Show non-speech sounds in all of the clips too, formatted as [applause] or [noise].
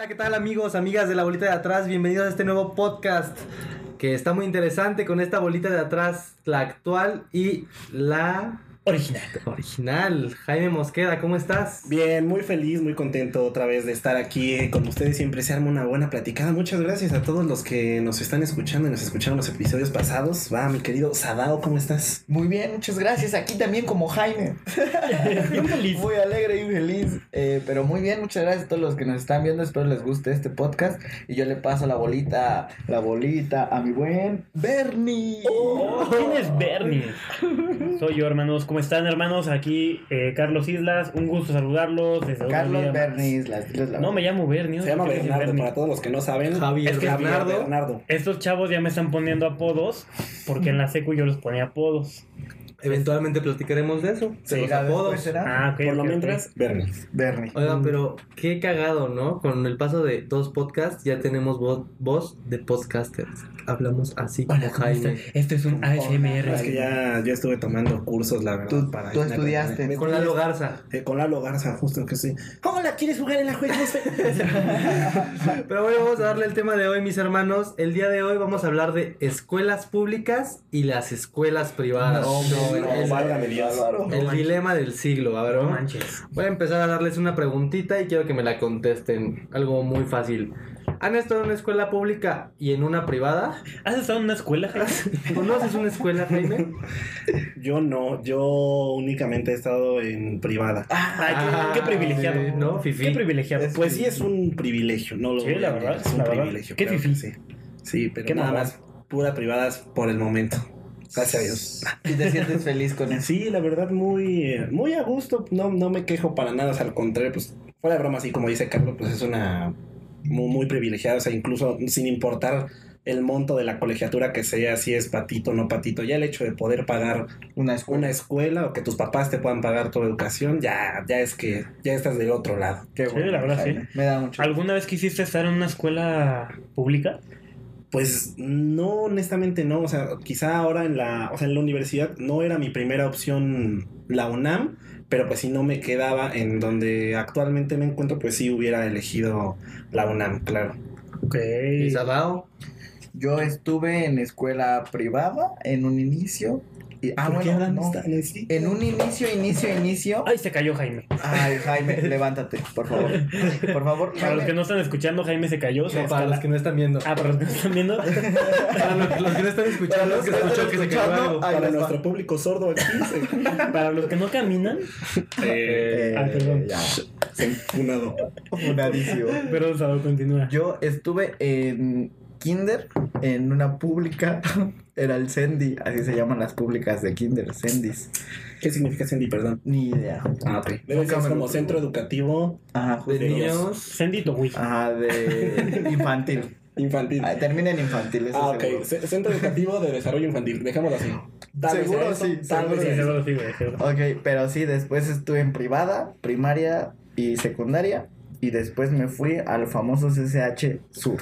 Hola, ¿qué tal amigos, amigas de la bolita de atrás? Bienvenidos a este nuevo podcast que está muy interesante con esta bolita de atrás, la actual y la Original. [laughs] original. Jaime Mosqueda, ¿cómo estás? Bien, muy feliz, muy contento otra vez de estar aquí con ustedes. Siempre se arma una buena platicada. Muchas gracias a todos los que nos están escuchando y nos escucharon los episodios pasados. Va, mi querido Sadao, ¿cómo estás? Muy bien, muchas gracias. Aquí también como Jaime. [laughs] Bien feliz. Muy alegre y feliz. Eh, pero muy bien, muchas gracias a todos los que nos están viendo. Espero les guste este podcast. Y yo le paso la bolita, la bolita a mi buen Bernie. Oh, ¿Quién es Bernie? Soy yo, hermanos. ¿Cómo están, hermanos? Aquí eh, Carlos Islas. Un gusto saludarlos desde Carlos día más. Bernie. Las, las- No me llamo Bernie. Se llama ¿por qué dices Bernardo, para todos los que no saben. Javier es que Bernardo. Bernardo. Estos chavos ya me están poniendo apodos porque en la secu yo les ponía apodos. Eventualmente platicaremos de eso, de Sí, los la apodos. será Ah, ok. Por lo mientras, Bernie. Bernie. Oigan, pero qué cagado, ¿no? Con el paso de dos podcasts ya tenemos voz, voz de podcasters. Hablamos así como. Jaime. Esto es un ASMR. Es que ya, ya estuve tomando cursos, la verdad. Tú- para tú estudiaste. Con Lalo Garza. Eh, con Lalo Garza, justo que sí. Hola, ¿quieres jugar en la juega? [laughs] Pero bueno, vamos a darle el tema de hoy, mis hermanos. El día de hoy vamos a hablar de escuelas públicas y las escuelas privadas. No, no, el, no, el- el dilema del siglo, No ¿verdad? manches. Voy a empezar a darles una preguntita y quiero que me la contesten. Algo muy fácil. ¿Han estado en una escuela pública y en una privada? ¿Has estado en una escuela, Jaime? [laughs] ¿Conoces una escuela, Jaime? Yo no, yo únicamente he estado en privada. Ay, qué, qué privilegiado. ¿no? Fifí. Qué privilegiado. Es- Pues sí, es un privilegio, no lo Sí, a la verdad, es un privilegio. Qué que Sí, sí, pero Qué nada más pura privadas por el momento. Gracias a Dios. [laughs] Y te sientes feliz con eso. Sí, la verdad, muy, muy a gusto. No, no me quejo para nada. O sea, al contrario, pues, fuera de broma, así como dice Carlos, pues es una muy, muy privilegiada. O sea, incluso sin importar el monto de la colegiatura que sea, si es patito o no patito, ya el hecho de poder pagar Una escuela. una escuela o que tus papás te puedan pagar tu educación, ya, ya es que ya estás del otro lado. Qué Sí, la verdad, sí. Me da mucho. ¿Alguna vez quisiste estar en una escuela pública? Pues no, honestamente no. O sea, quizá ahora en la, o sea, en la universidad no era mi primera opción la UNAM, pero pues si no me quedaba en donde actualmente me encuentro, pues sí hubiera elegido la UNAM, claro. Ok. ¿Y? Yo estuve en escuela privada en un inicio. Y, ah, ¿Por qué hablan no. En un inicio, inicio, inicio. Ay, se cayó Jaime. Ay, Jaime, [laughs] levántate, por favor. Por favor, Para los que no están escuchando, Jaime se cayó. se para los que no están viendo. Ah, para los que no están viendo. [laughs] Para los, los que no están escuchando, los que escuchó que se cayó algo. Para va. nuestro público sordo aquí, se- Para los que no caminan. eh, Ah, perdón. Ya, funado. [laughs] funadísimo. Perdón, Sado, continúa. Yo estuve en Kinder, en una pública. [laughs] Era el Sendy, así se llaman las públicas de Kinder, Sendis. ¿Qué significa Sandy, perdón? Ni idea. Ah, ok. Debe ser como centro educativo Ajá, De niños. Sendito, güey. Ajá, de [laughs] infantil. infantil. Ah, Termina en infantil, eso Ah, ok. seguro. Centro Educativo de Desarrollo Infantil. Dejémoslo así. Tal Seguro sí, tal seguro Sí, seguro sí, güey. seguro. Ok, pero sí, después estuve en privada, primaria y secundaria. Y después me fui al famoso CCH Sur.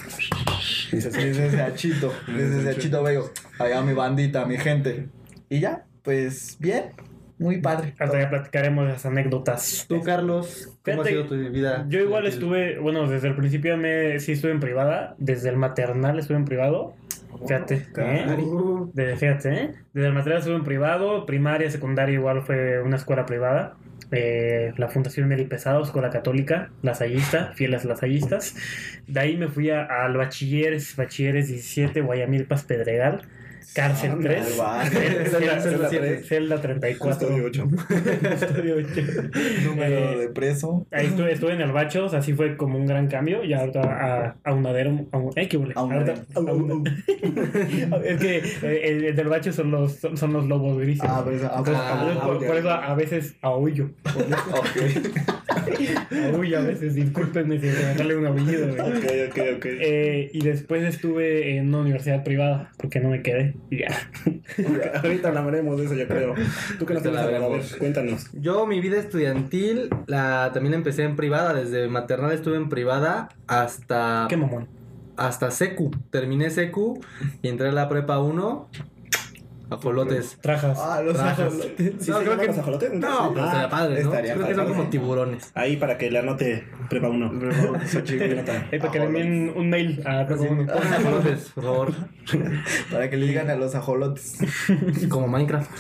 Dices, CCHito, CCHito Vego. Allá mi bandita, mi gente. Y ya, pues bien, muy padre. Hasta ya platicaremos las anécdotas. Tú, Carlos, ¿cómo Fíjate, ha sido tu vida? Yo igual estuve, bueno, desde el principio me, sí estuve en privada, desde el maternal estuve en privado. Fíjate, ¿eh? De- fíjate, ¿eh? Desde el maternal estuve en privado, primaria, secundaria igual fue una escuela privada. Eh, la Fundación Meli Pesado, Escuela Católica, Lasallista, fieles lasallistas. De ahí me fui a- al bachilleres, bachilleres 17, Guayamilpas, Pedregal, cárcel Anda, 3, vale. celda, Celda celda- tres. celda 34. Custodio ocho. [laughs] Custodio ocho. [laughs] Número Eh, de preso. Ahí estuve, estuve en el bacho, o sea, sí fue como un gran cambio. Y ahorita a, a unadero. A un, ¡Ay, qué huele! Aunadero. Ahorita- a un- [laughs] es que eh, el, el del bacho son los, son, son los lobos grises. Ah, pero eso- Entonces, ah, por, ok. por eso a veces aullo. Aullo a veces, discúlpenme si me sale un aullido. Ok, ok, ok. Eh, y después estuve en una universidad privada porque no me quedé. Ya. [laughs] Ahorita hablaremos de eso, yo creo. Tú que no Te te la a ver, veremos. cuéntanos. Yo mi vida estudiantil la también empecé en privada, desde maternal estuve en privada hasta Qué mamón. hasta secu. Terminé secu y entré a la prepa 1 Ajolotes. Trajas. Ah, los Trajas. ajolotes. ¿Sí No, creo que- los ajolotes? No, pero Ah, sería padre, ¿no? estaría Creo que son padre. como tiburones. Ahí para que le anote prepa uno. Eh, [laughs] para que le envíen un mail a Así, pongan ajolotes, por favor. [laughs] Para que le digan a los ajolotes. [laughs] Como Minecraft.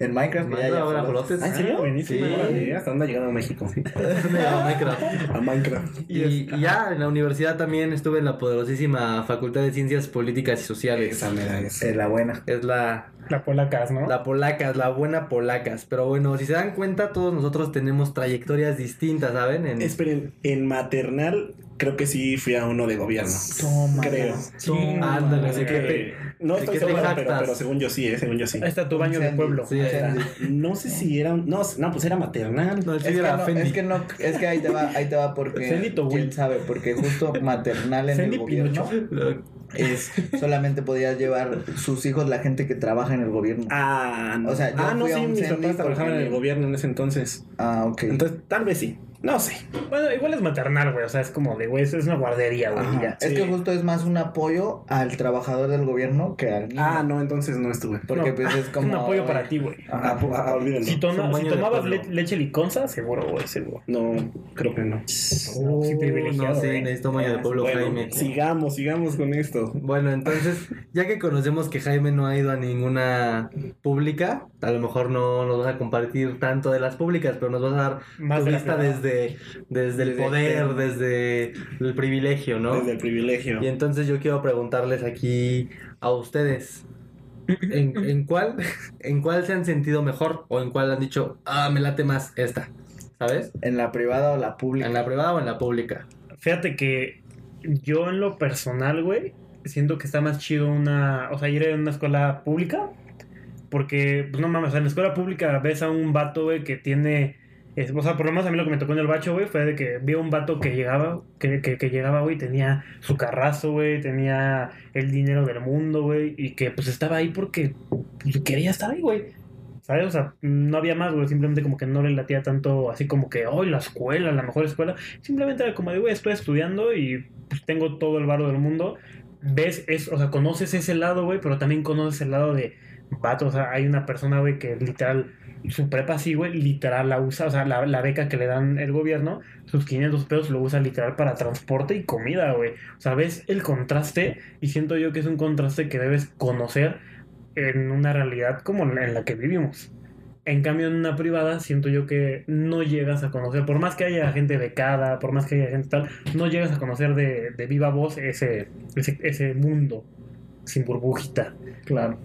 En Minecraft ya hay Minecraft ajolotes. ¿Ah, ¿En serio? buenísimo. Sí. ¿Hasta dónde ha llegado México? Minecraft. A Minecraft. Y, ya en la universidad también estuve en la poderosísima Facultad de Ciencias Políticas y Sociales. Esa es. La buena. Es la, La polacas, ¿no? la polacas, la buena polacas. Pero bueno, si se dan cuenta, todos nosotros tenemos trayectorias distintas, ¿saben? En, Esperen, en maternal creo que sí fui a uno de gobierno. Toma. Creo. Toma, ándale, Así ¿de qué que te- no estoy qué te seguro, pero, pero según yo sí, eh, según yo sí. Ahí está tu baño de pueblo. Sí. No sé si era un... No, no, pues era maternal. No, el Es suyo que, era no, Fendi. es que no, es que ahí te va, ahí te va porque quién sabe, porque justo maternal en Fendi el gobierno es solamente podía llevar sus hijos la gente que trabaja en el gobierno. Ah, no. O sea, yo ah, no, fui a sí, un mis papás trabajaban en el gobierno en ese entonces. Ah, ok. Entonces, tal vez sí. No sé. Bueno, igual es maternal, güey. O sea, es como de, güey, eso es una guardería, güey. Es sí. que justo es más un apoyo al trabajador del gobierno que al niño. Ah, no, entonces no estuve. Porque No, pues es [laughs] como un apoyo para ti, güey. Ah, pu- ah. Si, toma- tomabas pueblo. le- leche liconza, seguro, güey, seguro. No, creo que no. No, sí, privilegiado, no, sí, necesito baño de pueblo, Bueno, Jaime. sigamos, sigamos con esto. Bueno, entonces, ya que conocemos que Jaime no ha ido a ninguna pública, a lo mejor no nos vas a compartir tanto de las públicas, pero nos vas a dar Más tu de vista privada. Desde, desde el Desde poder, el- desde el privilegio, ¿no? Desde el privilegio. Y entonces yo quiero preguntarles aquí a ustedes, ¿en, en cuál, [laughs] ¿en cuál se han sentido mejor o en cuál han dicho, ah, me late más esta? ¿Sabes? en la privada o la pública. ¿En la privada o en la pública? Fíjate que yo en lo personal, güey, siento que está más chido una, o sea, ir a una escuela pública, porque, pues no mames, o sea, en la escuela pública ves a un vato, güey, que tiene, es- o sea, por lo menos a mí lo que me tocó en el bacho, güey, fue de que vi a un vato que llegaba, que, que, llegaba, güey, tenía su carrazo, güey, tenía el dinero del mundo, güey, y que pues estaba ahí porque pues, quería estar ahí, güey. ¿Sabes? O sea, no había más, güey. Simplemente como que no le latía tanto así como que, oh, la escuela, la mejor escuela. Simplemente era como de, güey, estoy estudiando y pues, tengo todo el varo del mundo. Ves, es, o sea, conoces ese lado, güey, pero también conoces el lado de, vato, o sea, hay una persona, güey, que literal, su prepa sí, güey, literal la usa, o sea, la, la beca que le dan el gobierno, sus 500 pesos lo usa literal para transporte y comida, güey. O sea, ves el contraste y siento yo que es un contraste que debes conocer en una realidad como en la que vivimos. En cambio, en una privada, siento yo que no llegas a conocer, por más que haya gente becada, por más que haya gente tal, no llegas a conocer de, de viva voz ese, ese, ese mundo sin burbujita. Claro.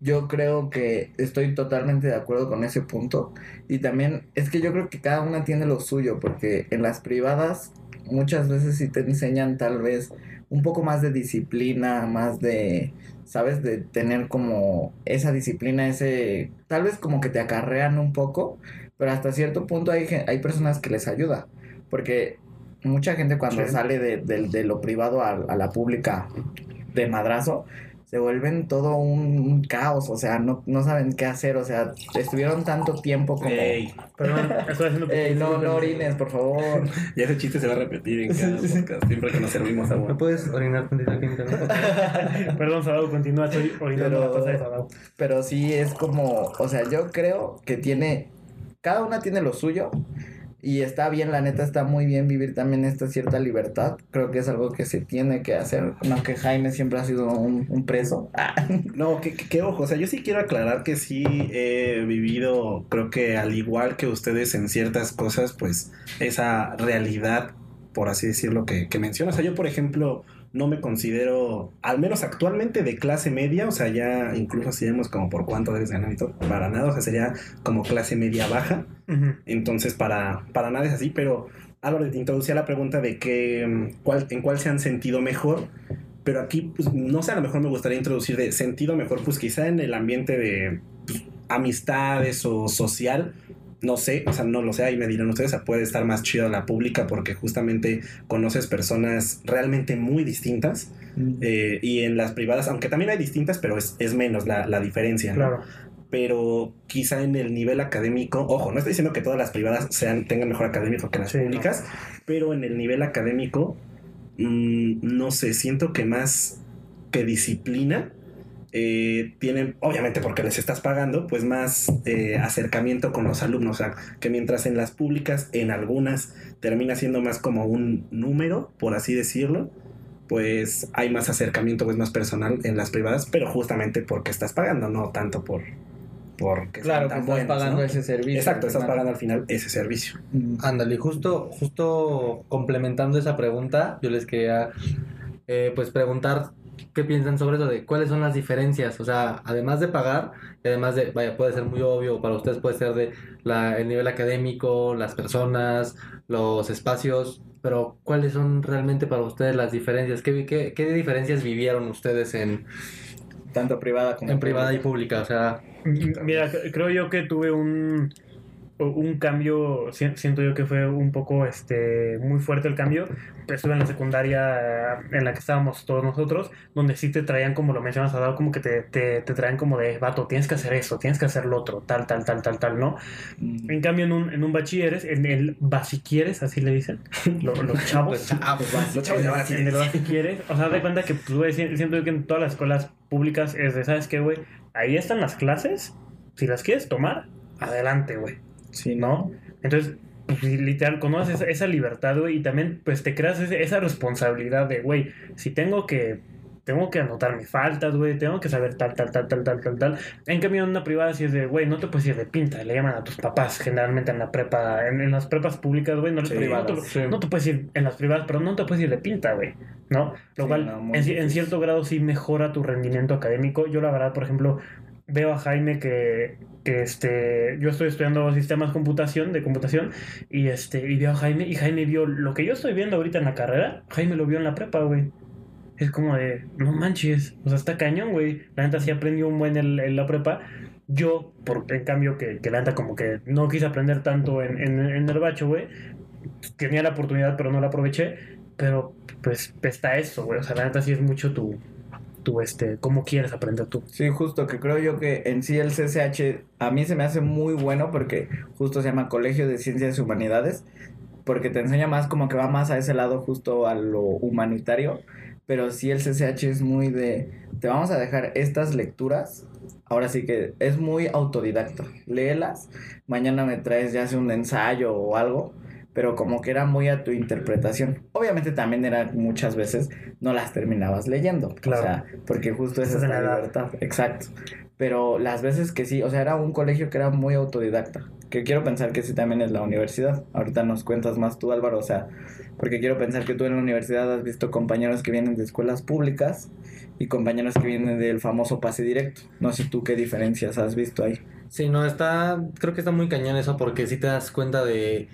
Yo creo que estoy totalmente de acuerdo con ese punto. Y también es que yo creo que cada una tiene lo suyo, porque en las privadas muchas veces sí te enseñan tal vez un poco más de disciplina, más de, ¿sabes? De tener como esa disciplina, ese, tal vez como que te acarrean un poco, pero hasta cierto punto hay, hay personas que les ayuda, porque mucha gente cuando Sí. sale de, de- de lo privado a, a la pública de madrazo, se vuelven todo un, un caos, o sea, no, no saben qué hacer, o sea, estuvieron tanto tiempo como... Ey, Perdón, estoy haciendo Ey, no, no orines, por favor. [laughs] ya ese chiste se va a repetir en cada podcast, siempre que nos servimos ¿Me agua. puedes orinar tantito aquí? ¿no? [laughs] Perdón, Sadao, continúa, estoy orinando Pero- la taza de Sadao. Pero sí es como, o sea, yo creo que tiene, cada una tiene lo suyo y está bien, la neta está muy bien vivir también esta cierta libertad. Creo que es algo que se tiene que hacer, no que Jaime siempre ha sido un, un preso. [laughs] Ah, No, que, que, que ojo, o sea, yo sí quiero aclarar que sí he vivido, creo que al igual que ustedes en ciertas cosas, pues esa realidad, por así decirlo, que, que menciona. O sea, yo, por ejemplo, no me considero, al menos actualmente, de clase media, o sea, ya incluso si vemos como por cuánto debes ganar y todo, para nada, o sea, sería como clase media baja. Entonces, para, para nada es así, pero Álvaro te introducía la pregunta de que, mm, cuál, en cuál se han sentido mejor, pero aquí, pues, no sé, a lo mejor me gustaría introducir de sentido mejor, pues quizá en el ambiente de pues, amistades o social, no sé, o sea, no lo sé, ahí me dirán ustedes, puede estar más chido la pública porque justamente conoces personas realmente muy distintas eh, y en las privadas, aunque también hay distintas, pero es, es menos la, la diferencia. ¿no? Claro. pero quizá en el nivel académico, ojo, no estoy diciendo que todas las privadas sean, tengan mejor académico que las Sí, no. públicas, pero en el nivel académico, mm, no sé, siento que más que disciplina, eh, tienen, obviamente porque les estás pagando, pues más eh, acercamiento con los alumnos. O sea, que mientras en las públicas, en algunas, termina siendo más como un número, por así decirlo, pues hay más acercamiento, pues más personal en las privadas, pero justamente porque estás pagando, no tanto por porque Claro, que estás buenos, pagando ¿no? ese servicio. Exacto, estás pagando al final ese servicio. Mm. Ándale, justo, justo complementando esa pregunta, yo les quería eh, pues preguntar qué piensan sobre eso, de cuáles son las diferencias, o sea, además de pagar, y además de, vaya, puede ser muy obvio, para ustedes puede ser de la, el nivel académico, las personas, los espacios, pero cuáles son realmente para ustedes las diferencias, qué, qué, qué diferencias vivieron ustedes en, Tanto privada como en privada y pública, o sea, Mira, c- creo yo que tuve un, un cambio, si- siento yo que fue un poco este muy fuerte el cambio. Estuve en la secundaria en la que estábamos todos nosotros, donde sí te traían, como lo mencionas, Adao, como que te, te, te traían como de, vato, tienes que hacer eso, tienes que hacer lo otro, tal, tal, tal, tal, tal, ¿no? Mm. En cambio, en un, en un bachilleres, en el basiquieres, así le dicen, [laughs] lo- los chavos. Los chavos llaman así. En el si quieres, o sea, de cuenta que pues, güey, siento yo que en todas las escuelas públicas es de, ¿sabes qué, güey? Ahí están las clases, si las quieres tomar, adelante, güey, Sí, ¿no? Entonces, pues, literal, conoces esa, libertad, güey, y también, pues, te creas esa responsabilidad de, güey, si tengo que, tengo que anotar mis faltas, güey, tengo que saber tal, tal, tal, tal, tal, tal, tal. En cambio, en una privada sí es de, güey, no te puedes ir de pinta, le llaman a tus papás, generalmente en la prepa, en, en las prepas públicas, güey, no, Sí, no te- privadas, sí. no te puedes ir en las privadas, pero no te puedes ir de pinta, güey, ¿no? Lo Sí, cual, no, en, en cierto grado sí mejora tu rendimiento académico. Yo, la verdad, por ejemplo, veo a Jaime que, que este, yo estoy estudiando sistemas computación, de computación, y este, y veo a Jaime, y Jaime vio lo que yo estoy viendo ahorita en la carrera, Jaime lo vio en la prepa, güey. Es como de, no manches, o sea, está cañón, güey. La neta sí aprendió un buen en, la prepa. Yo, por, en cambio, que, que la neta como que no quise aprender tanto en, en, en el bacho, güey. Tenía la oportunidad, pero no la aproveché. Pero, pues, está eso, güey. O sea, la neta sí es mucho tu, tu este, cómo quieres aprender tú. Sí, justo que creo yo que en sí el CCH a mí se me hace muy bueno porque justo se llama Colegio de Ciencias y Humanidades, porque te enseña más como que va más a ese lado justo a lo humanitario, pero sí el CCH es muy de, te vamos a dejar estas lecturas, ahora sí que es muy autodidacta, léelas, mañana me traes ya sea un ensayo o algo. Pero como que era muy a tu interpretación. Obviamente también era muchas veces no las terminabas leyendo. Claro. O sea, porque justo esa es la libertad. Exacto. Pero las veces que sí, o sea, era un colegio que era muy autodidacta. Que quiero pensar que sí también es la universidad. Ahorita nos cuentas más tú, Álvaro. O sea, porque quiero pensar que tú en la universidad has visto compañeros que vienen de escuelas públicas y compañeros que vienen del famoso pase directo. No sé tú qué diferencias has visto ahí. Sí, no, está, creo que está muy cañón eso porque si te das cuenta de,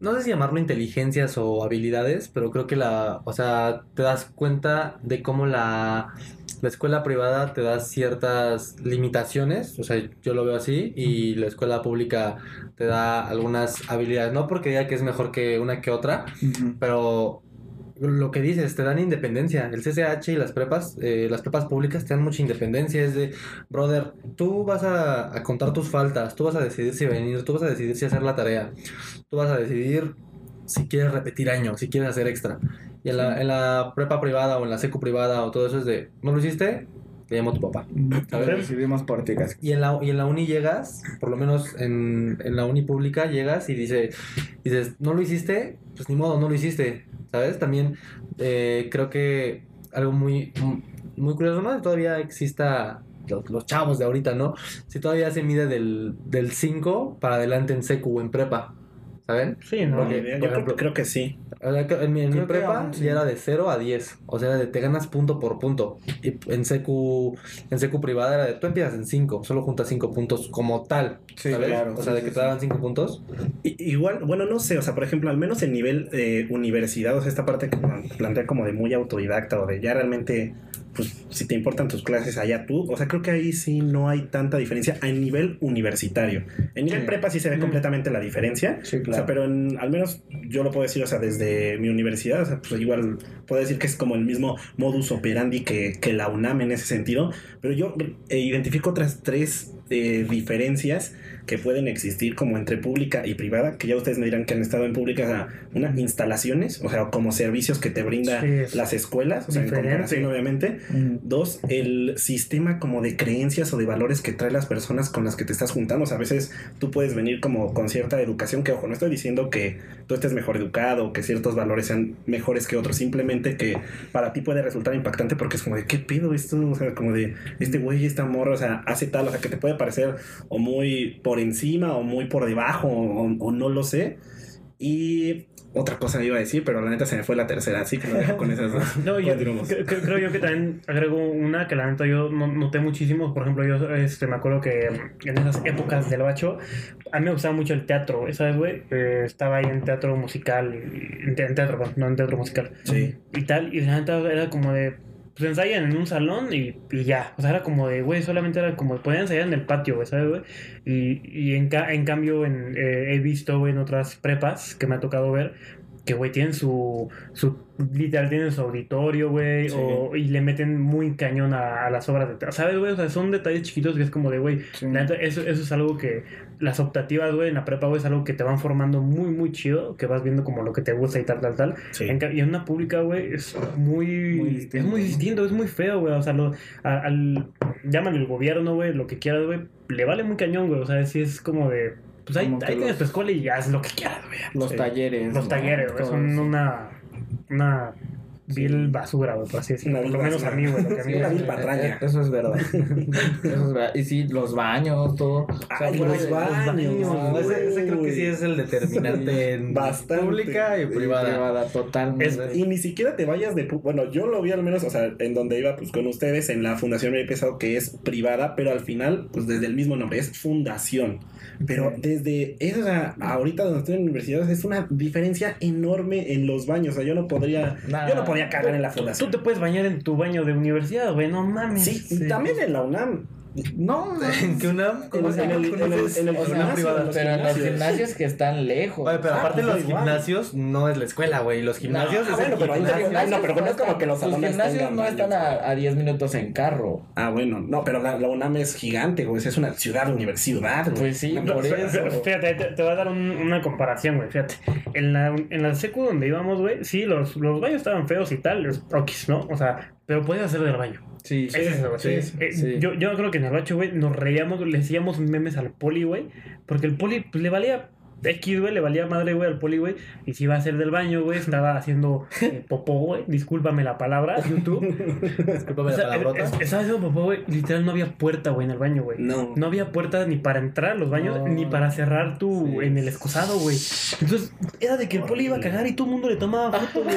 no sé si llamarlo inteligencias o habilidades, pero creo que la, o sea, te das cuenta de cómo la, la escuela privada te da ciertas limitaciones, o sea, yo lo veo así, y la escuela pública te da algunas habilidades, no porque diga que es mejor que una que otra, pero lo que dices, te dan independencia. El CCH y las prepas, eh, las prepas públicas te dan mucha independencia. Es de, brother, tú vas a, a contar tus faltas, tú vas a decidir si venir, tú vas a decidir si hacer la tarea, tú vas a decidir si quieres repetir año, si quieres hacer extra. Y en la, en la prepa privada o en la secu privada o todo eso es de, ¿no lo hiciste? Te llamo tu papá. A ver, decidimos por ti casi. Y en la, y en la uni llegas, por lo menos en, en la uni pública llegas y dice, dices, ¿no lo hiciste? Pues ni modo, no lo hiciste, ¿sabes? También eh, creo que algo muy, muy curioso, ¿no? Todavía exista los, los chavos de ahorita, ¿no? Si todavía se mide del, del 5 para adelante en secu o en prepa, ¿saben? Sí, ¿no? Porque, Yo creo, creo que sí. En mi, en mi prepa aún sí. ya era de 0 a 10. O sea, de te ganas punto por punto. Y en secu, en secu privada era de tú empiezas en 5, solo juntas 5 puntos como tal. Sí, ¿sabes? claro, O sea, sí, de que te daban 5 puntos. Igual, bueno, no sé, o sea, por ejemplo, al menos en nivel eh, universidad, o sea, esta parte que plan- plantea como de muy autodidacta o de ya realmente, pues, si te importan tus clases allá tú, o sea, creo que ahí sí no hay tanta diferencia a nivel universitario. En nivel Sí. prepa sí se ve Mm. completamente la diferencia, Sí, o claro. sea, pero en- al menos yo lo puedo decir, o sea, desde mi universidad, o sea, pues igual puedo decir que es como el mismo modus operandi que, que la UNAM en ese sentido, pero yo eh, identifico otras tres eh, diferencias que pueden existir como entre pública y privada, que ya ustedes me dirán que han estado en pública, o sea, una, instalaciones, o sea, como servicios que te brinda Sí, las escuelas, o sea, en diferente. comparación obviamente. Mm. Dos, el sistema como de creencias o de valores que trae las personas con las que te estás juntando. O sea, a veces tú puedes venir como con cierta educación, que ojo, no estoy diciendo que tú estés mejor educado, que ciertos valores sean mejores que otros, simplemente que para ti puede resultar impactante porque es como de, ¿qué pedo esto? O sea, como de, este güey, esta morra, o sea, hace tal, o sea, que te puede parecer o muy por encima o muy por debajo o, o no lo sé. Y otra cosa iba a decir, pero la neta se me fue la tercera, así que lo dejo con esas dos. [laughs] No, yo, creo yo que también agrego una que la neta yo no- noté muchísimo. Por ejemplo, yo este, me acuerdo que en esas épocas del bacho, a mí me gustaba mucho el teatro, güey, ¿sabes, güey? Eh, estaba ahí en teatro musical, en, te- en teatro, no en teatro musical. Sí. Y tal, y la neta era como de. Pues ensayan en un salón y, y ya. O sea, era como de, güey, solamente era como, podían ensayar en el patio, güey, ¿sabes, güey? Y, y en, ca- en cambio, en, eh, he visto, en otras prepas que me ha tocado ver, que, güey, tienen su, su, literal, tienen su auditorio, güey, Sí. o- y le meten muy cañón a, a las obras de teatro, ¿sabes, güey? O sea, son detalles chiquitos que es como de, güey, Sí. eso, eso es algo que las optativas, güey, en la prepa, güey, es algo que te van formando muy, muy chido, que vas viendo como lo que te gusta y tal, tal, tal. Sí. En y en una pública, güey, es muy, Muy es muy distinto, es muy feo, güey. O sea, lo, a- al, llaman el gobierno, güey, lo que quieras, güey, le vale muy cañón, güey. O sea, sí es como de, pues ahí, ahí tienes los- tu escuela y haz lo que quieras, güey. Los talleres. Los ¿no? talleres, güey, son una, una vil Sí. basura, güey, por así decirlo. Por lo menos a mí, güey, lo que a mí Sí, una me- vil patraña. Eso es verdad. [laughs] Eso es verdad. Y sí, los baños, todo. O sea, los de- baños. Ese, ese creo que sí es el determinante en Bastante. pública y y privada. privada, totalmente. Es- y ni siquiera te vayas de... Bueno, yo lo vi al menos, o sea, en donde iba pues con ustedes, en la Fundación Mary Pesado, que es privada, pero al final, pues desde el mismo nombre, es fundación. Pero desde esa, ahorita donde estoy en universidades, es una diferencia enorme en los baños. O sea, yo no podría... Nah. Yo no podía cagar en la Tú fundación. te puedes bañar en tu baño de universidad, güey, no mames. Sí, y también en la UNAM. No, [laughs] ¿En qué una? En, el, en el- en el O sea, gimnasio, privada. los pero en los gimnasios. que están lejos. Oye, pero Ah, aparte pues los igual. gimnasios no es la escuela, güey. Los gimnasios Ah, es bueno, el pero gimnasio. No, pero no es como que los salones gimnasios no están a, a 10 minutos en carro. Ah, bueno, no, pero la, la UNAM es gigante, güey. Es una ciudad, universidad, güey. Pues sí, No, por eso. fí- [laughs] Fíjate, te, te voy a dar un- una comparación, güey. Fíjate, en la, en la secu donde íbamos, güey, sí, los, los baños estaban feos y tal, los okis, ¿no? O sea, pero podías hacer del baño. Sí, Ese es el güey. sí, sí, Eh, sí. Yo, yo creo que en el bacho, güey, nos reíamos, le hacíamos memes al poli, güey, porque el poli pues, le valía X, güey, le valía madre, güey, al poli, güey, y si iba a hacer del baño, güey, estaba haciendo eh, [laughs] popó, güey, discúlpame la palabra, [laughs] YouTube. Discúlpame O sea, la palabrota. es- estaba haciendo popó, güey, literal no había puerta, güey, en el baño, güey. No. No había puerta ni para entrar a los baños, No. ni para cerrar Sí. en el excusado, güey. Entonces, era de que el poli iba a cagar y todo el mundo le tomaba [laughs] foto, güey.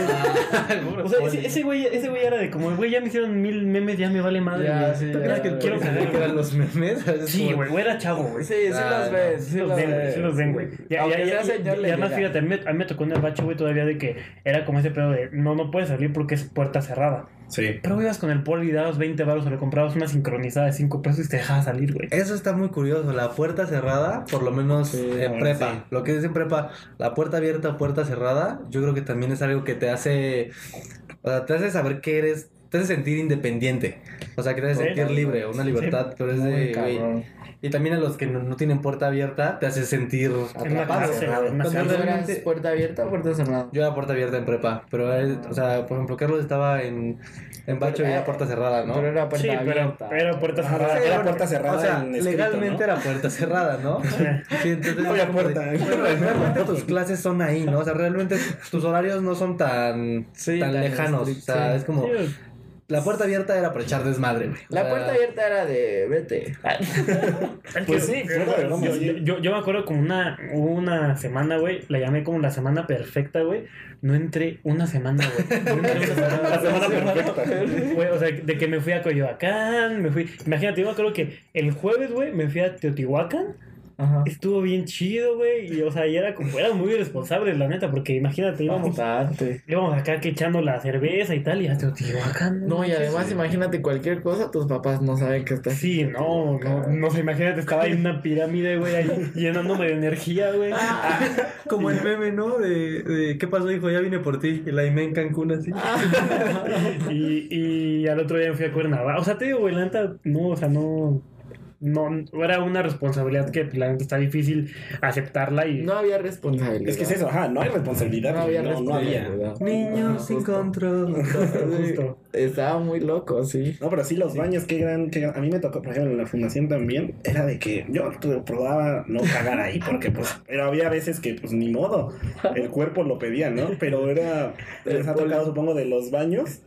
O sea, ese, ese güey, ese güey era de como, güey, ya me hicieron mil memes, ya me vale madre, Ya, sí, Ya que quiero cagar, eran los memes. Es Sí, güey, güey, era chavo, güey. Sí, sí los ves. Sí los ven, güey, ves. sí los ven, güey. Y, Aunque y- sea y- señor, y le además, llega. fíjate, a mí, a mí me tocó en el bacho, güey, todavía de que era como ese pedo de no, no puedes salir porque es puerta cerrada. Sí. Pero ibas con el poli y dabas 20 baros o le comprabas una sincronizada de 5 pesos y te dejaba salir, güey. Eso está muy curioso, la puerta cerrada, por lo menos Sí, en prepa. sí. Lo que es en prepa, la puerta abierta o puerta cerrada, yo creo que también es algo que te hace, o sea, te hace saber que eres, te hace sentir independiente. O sea, que te hace Sí. sentir libre, una libertad, pero es de. Y también a los que no, no tienen puerta abierta, te hace sentir atrapado. cárcel, cerrado. en una Cuando ¿Tú cárcel. eras realmente- puerta abierta o puerta cerrada? Yo era puerta abierta en prepa, pero, él, o sea, por ejemplo, Carlos estaba en, en Bacho y era puerta cerrada, ¿no? Pero era puerta Sí, pero abierta. era puerta cerrada. era Era puerta cerrada O sea, escrito, legalmente ¿no? era puerta cerrada, ¿no? [laughs] Sí, entonces No como de, puerta. bueno, realmente tus clases son ahí, ¿no? O sea, realmente tus horarios no son tan, Sí, tan lejanos. O sea, sí. es como, Sí, la puerta abierta era para echar desmadre, güey. La puerta abierta era de vete. Es [laughs] Pues sí, yo, yo, sí. yo- yo me acuerdo como una, una semana, güey, la llamé como la semana perfecta, güey. No entré una semana, güey. [laughs] No entré una semana. La semana perfecta. Güey, o sea, de que me fui a Coyoacán, me fui... Imagínate, yo me acuerdo que el jueves, güey, me fui a Teotihuacán. Ajá. Estuvo bien chido, güey. Y, o sea, y era como... Era muy irresponsable, la neta, porque imagínate, íbamos... Bastante. Íbamos acá que echando la cerveza y tal, y a Teotihuacán. No, y además imagínate cualquier cosa, tus papás no saben que estás. Sí, no, no, no sé, imagínate, estaba ahí en una pirámide, güey, ahí llenándome de energía, güey. Como el meme, ¿no? De, de ¿qué pasó, hijo? Ya vine por ti. Y la Ime en Cancún así. [laughs] Y, y al otro día me fui a Cuernavaca. O sea, te digo, güey, la neta, no, o sea, no. No, era una responsabilidad que la neta está difícil aceptarla y No había responsabilidad. Es que es eso, ajá, no hay responsabilidad. No había no, no había. responsabilidad. Niños sin justo. control. [laughs] justo. Estaba muy loco, sí. No, pero sí, los baños, qué gran, qué gran- A mí me tocó, por ejemplo, en la fundación también, era de que yo probaba no cagar ahí, porque pues, pero había veces que pues ni modo, el cuerpo lo pedía, ¿no? Pero era, [laughs] les ha tocado supongo de los baños.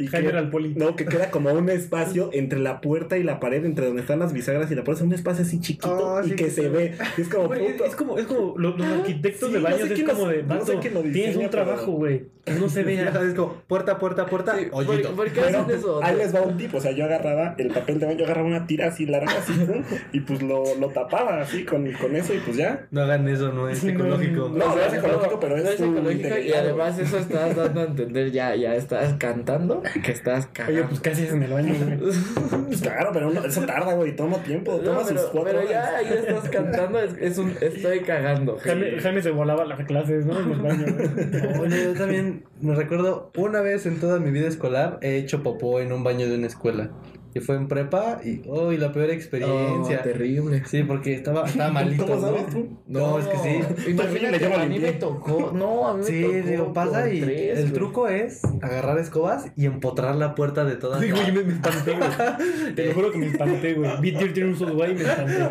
Y Jaime que, era el poli. no, que queda como un espacio entre la puerta y la pared, entre donde están las bisagras y la puerta, es un espacio así chiquito Oh, y sí, que que se se ve. Y es como, Güey, es, puto, es como, es como lo- los arquitectos Sí, de no baños sé es como los- de, no sé lo tienes diseña, un trabajo, güey, que no se [laughs] vea. Es como puerta, puerta, puerta, ¿Por, hoyito. por qué Pero hacen eso? ahí les va un tip, o sea, yo agarraba el papel de baño, yo agarraba una tira así larga así, ¿no? y pues lo, lo tapaba así con, con eso y pues ya. No hagan eso, no es No, ecológico. No, no es ecológico, pero no es es ecológico y además eso estás dando a entender ya, ya estás cantando que estás cagando. Oye, pues casi es en el baño, güey. [laughs] Pues claro, pero eso tarda, güey, toma tiempo, No, toma sus pero, cuatro pero ya estás cantando, es, es un estoy cagando. Jaime, Jaime se volaba las clases, ¿no? En el baño, güey. [laughs] Oye, yo también me recuerdo una vez en toda mi vida escolar he hecho popó en un baño de una escuela. Y fue en prepa y, uy, la peor experiencia. Oh, terrible. sí, porque estaba, estaba [laughs] malito. ¿Cómo ¿no? sabes tú? No, es que sí. Imagínate, yo lo a mí me tocó. No, a mí me Sí, tocó. digo, pasa y tres, el güey. truco es agarrar escobas y empotrar la puerta de todas. Sí, güey, me, me espanté, güey. [laughs] Te lo juro que me espanté, güey. Vi Tier tiene un solo güey y me espanté. [laughs]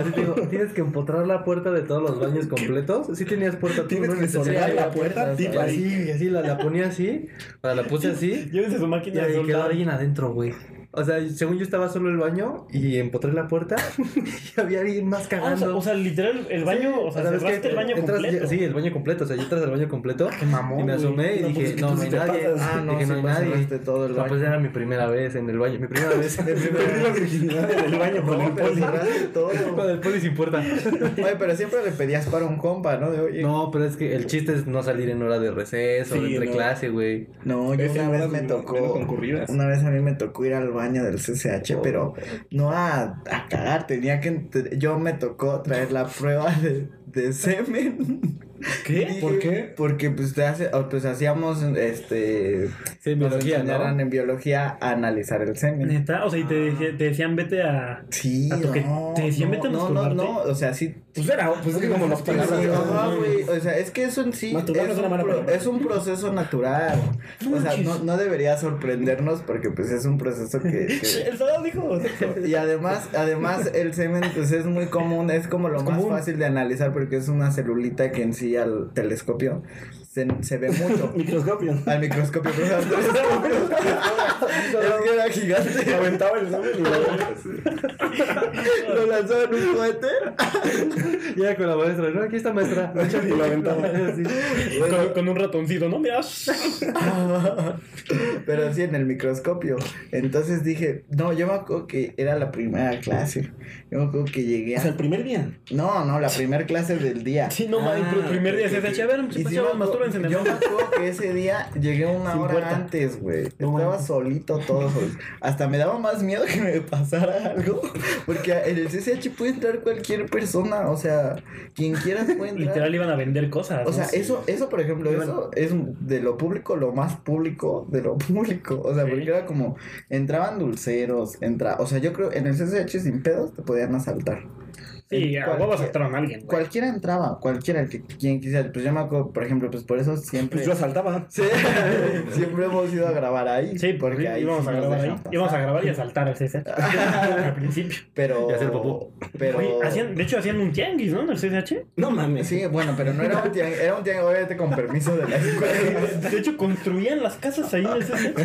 Así te digo, tienes que empotrar la puerta de todos los baños completos. Sí tenías puerta tú, Tienes ¿no? que soldar sí, la puerta, así, y así la, la ponía así, o sea, la puse así, Llévense su y máquina ahí quedó alguien adentro, güey. O sea, según yo estaba solo el baño y empotré la puerta [laughs] y había alguien más Ah, o, sea, cagando. o sea, literal, el baño, Sí, o sea, ¿sabes cerraste qué? el baño Entras- completo. Sí, el baño completo, o sea, yo entras al baño completo Qué mamón, y me asomé y No, dije, pues, es que no, no hay nadie. pasas. Ah, no, dije, no hay nadie. todo el pues baño. era mi primera vez en el baño, mi primera [laughs] vez en el Perdí la virginidad en el baño con el [laughs] No, poli. Con el poli sin puerta. Oye, pero siempre le pedías para un compa, ¿no? De, oye, No, pero es que el chiste es no salir en hora de receso, Sí, de entre no. clase, güey. No, yo una no vez me tocó. concurridas. Una vez a mí me tocó ir al baño del CCH, pero no a, a cagar, tenía que. Yo me tocó traer la prueba de, de semen. ¿Qué? Dije, ¿Por qué? Porque pues, te hace, o, pues hacíamos este. Sí, en nos biología, enseñaron ¿no? en biología a analizar el semen. Neta, o sea, y te, dije- te decían vete a. Sí, ¿A no, ¿Te decían no, vete a no, no, masturbarte? no, o sea, sí. Pues era, pues es que como nos Sí, palabras. ajá, güey, o sea, es que eso en sí es Masturbarnos es una un, mala pro- palabra. es un proceso natural. O sea, no, no debería sorprendernos porque pues es un proceso que- [laughs] que El sábado dijo. Y además, además el semen pues es muy común, es como lo Es más común. fácil de analizar porque es una celulita que en sí al telescopio se, se ve mucho. [laughs] Microscopio. al microscopio, pero telescopio. [laughs] es que era gigante. Aventaba el examen y lo Lo lanzó en un cohete. Ya con la maestra, no, aquí está maestra. [laughs] Y lo aventaba. Sí. Con, con un ratoncito, ¿no? Mira. Pero sí en el microscopio. Entonces dije, no, yo me acuerdo que era la primera clase. Yo me acuerdo que llegué O sea, a... el primer día. No, no, la primera clase del día. Sí, no, ma, el primer día se ok. a Yo me acuerdo que ese día llegué una Sin hora puerta. antes, güey. No Estaba solito todo. Hasta me daba más miedo que me pasara algo. [laughs] Porque en el CCH puede entrar cualquier persona. O sea, quien quieras puede entrar. Literal iban a vender cosas. O sea, eso, eso, por ejemplo, Iban- eso es de lo público, lo más público de lo [laughs] público. O sea, Sí. porque era como, entraban dulceros, entra, o sea, yo creo en el CCH sin pedos te podían asaltar. Sí, a huevos cualquier- asaltaron a alguien. güey. Cualquiera entraba, cualquiera, el que quien quisiera. Pues yo me acuerdo, por ejemplo, pues por eso siempre. Pues yo asaltaba. Sí, [laughs] siempre hemos ido a grabar ahí. Sí, porque ahí íbamos sí a grabar ahí. pasar. Íbamos a grabar y a saltar al CSH. [laughs] al principio. Pero. Y hacer popó. Pero. Oye, hacían, de hecho, hacían un tianguis, ¿no? En el CSH. No mames. Sí, bueno, pero no era un tianguis, era un tianguis, obviamente con permiso de la escuela. [laughs] De hecho, construían las casas ahí en el CSH.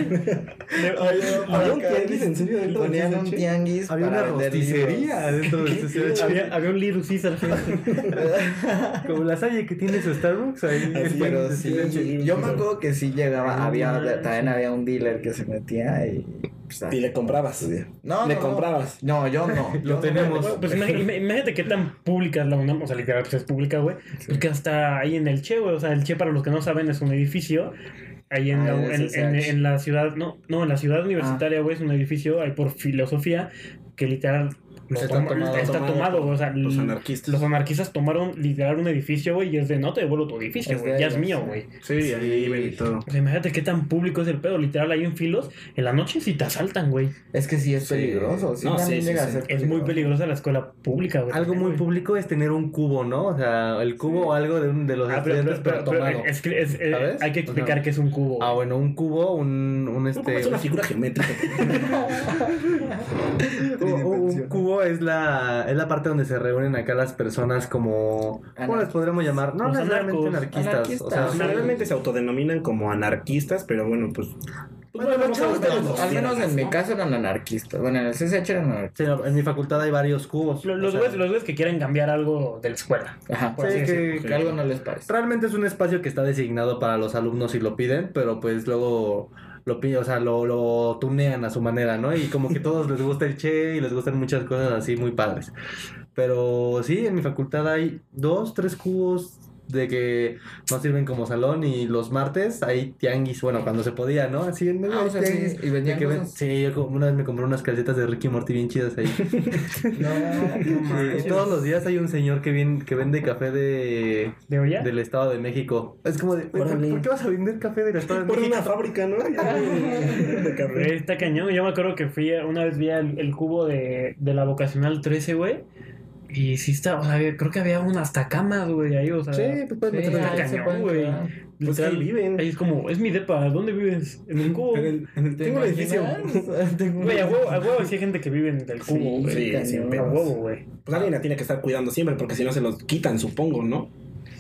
Le- Había un tianguis en serio dentro del Ponían un CCH? tianguis Había para una rosticería dentro del CCH. había, había un Little Caesar. [laughs] Como la Salle que tiene su Starbucks ahí. Así, Pero Sí, sí, sí. yo me acuerdo que sí llegaba, Ah, había, también había un dealer que se metía y... pues, ah, Y le comprabas. no, le no, comprabas. No, yo no. [laughs] Lo yo no. tenemos. Pues imag- ima- imagínate qué tan pública es la UNAM, o sea, literal, pues es pública, güey. Porque hasta ahí en el Che, güey, o sea, el Che, para los que no saben, es un edificio. Ahí en, Ah, la, en en, la ciudad, no, no, en la ciudad universitaria, güey, es un edificio ahí por filosofía que literal Los Está toma- tomado. Está tomado, o sea, los anarquistas. Los anarquistas tomaron literal un edificio, güey, y es de no te devuelvo tu edificio, güey. Ya es mío, güey. Sí, ahí viven y todo. O sea, imagínate qué tan público es el pedo. Literal, hay en filos. En la noche si te asaltan, güey. Es que sí es Sí. peligroso. Sí, No, también sí, llega sí, a ser Es muy peligrosa la escuela pública, güey. Algo muy público es tener un cubo, ¿no? O sea, el cubo o algo de, un, de los Ah, pero, estudiantes, pero- pero, pero- pero tomado. es que es- eh, ¿Sabes? hay que O explicar sea, que es un cubo. Ah, bueno, un cubo, un, un No, este... es una figura geométrica. [laughs] Un, un es la, es la parte donde se reúnen acá las personas como... ¿Cómo les podríamos llamar? No Los necesariamente anarcos. anarquistas. Anarquistas. O sea, O sea, realmente se autodenominan como anarquistas, pero bueno, pues. pues Bueno, vamos a chavos, los Al menos en mi ¿no? caso eran anarquistas. Bueno, en el CCH eran anarquistas. sí, no, en mi facultad hay varios cubos. Los, los O sea, güeyes los güeyes que quieren cambiar algo de la escuela. Ajá. Por sí, así que- decirlo. Que algo no les parece. Realmente es un espacio que está designado para los alumnos y lo piden, pero pues luego lo o sea, lo, lo tunean a su manera, ¿no? Y como que todos les gusta el che y les gustan muchas cosas así muy padres. Pero sí, en mi facultad hay dos, tres cubos de que no sirven como salón y los martes hay tianguis, bueno, cuando se podía, ¿no? Así en medio Ah, o sea, sí, tianguis y vendían cosas. Sí, yo como- una vez me compré unas calcetas de Ricky Morty bien chidas ahí. [laughs] No, Sí, y todos los días hay un señor que, viene, que vende café de, ¿De olla? del Estado de México. Es como de, "Güey, ¿por, por qué vas a vender café del Estado de Por México? una fábrica, ¿no? de Güey, café. Está cañón. Yo me acuerdo que fui, a- una vez vi el, el cubo de, de la vocacional 13, güey. Y sí está, o sea, creo que había una hasta camas, güey, ahí, o sea. Sí, pues puedes Sí, meter se cañón, güey. Pues literal, ahí viven. Ahí es como, es mi depa, ¿dónde vives? En el cubo. En el- en el- ¿Te [laughs] Tengo un edificio. Güey, a huevo, a huevo sí hay gente que vive en el cubo, güey. Sí, cañón. sin A huevo, güey. Pues alguien la tiene que estar cuidando siempre, porque si no se los quitan, supongo, ¿no?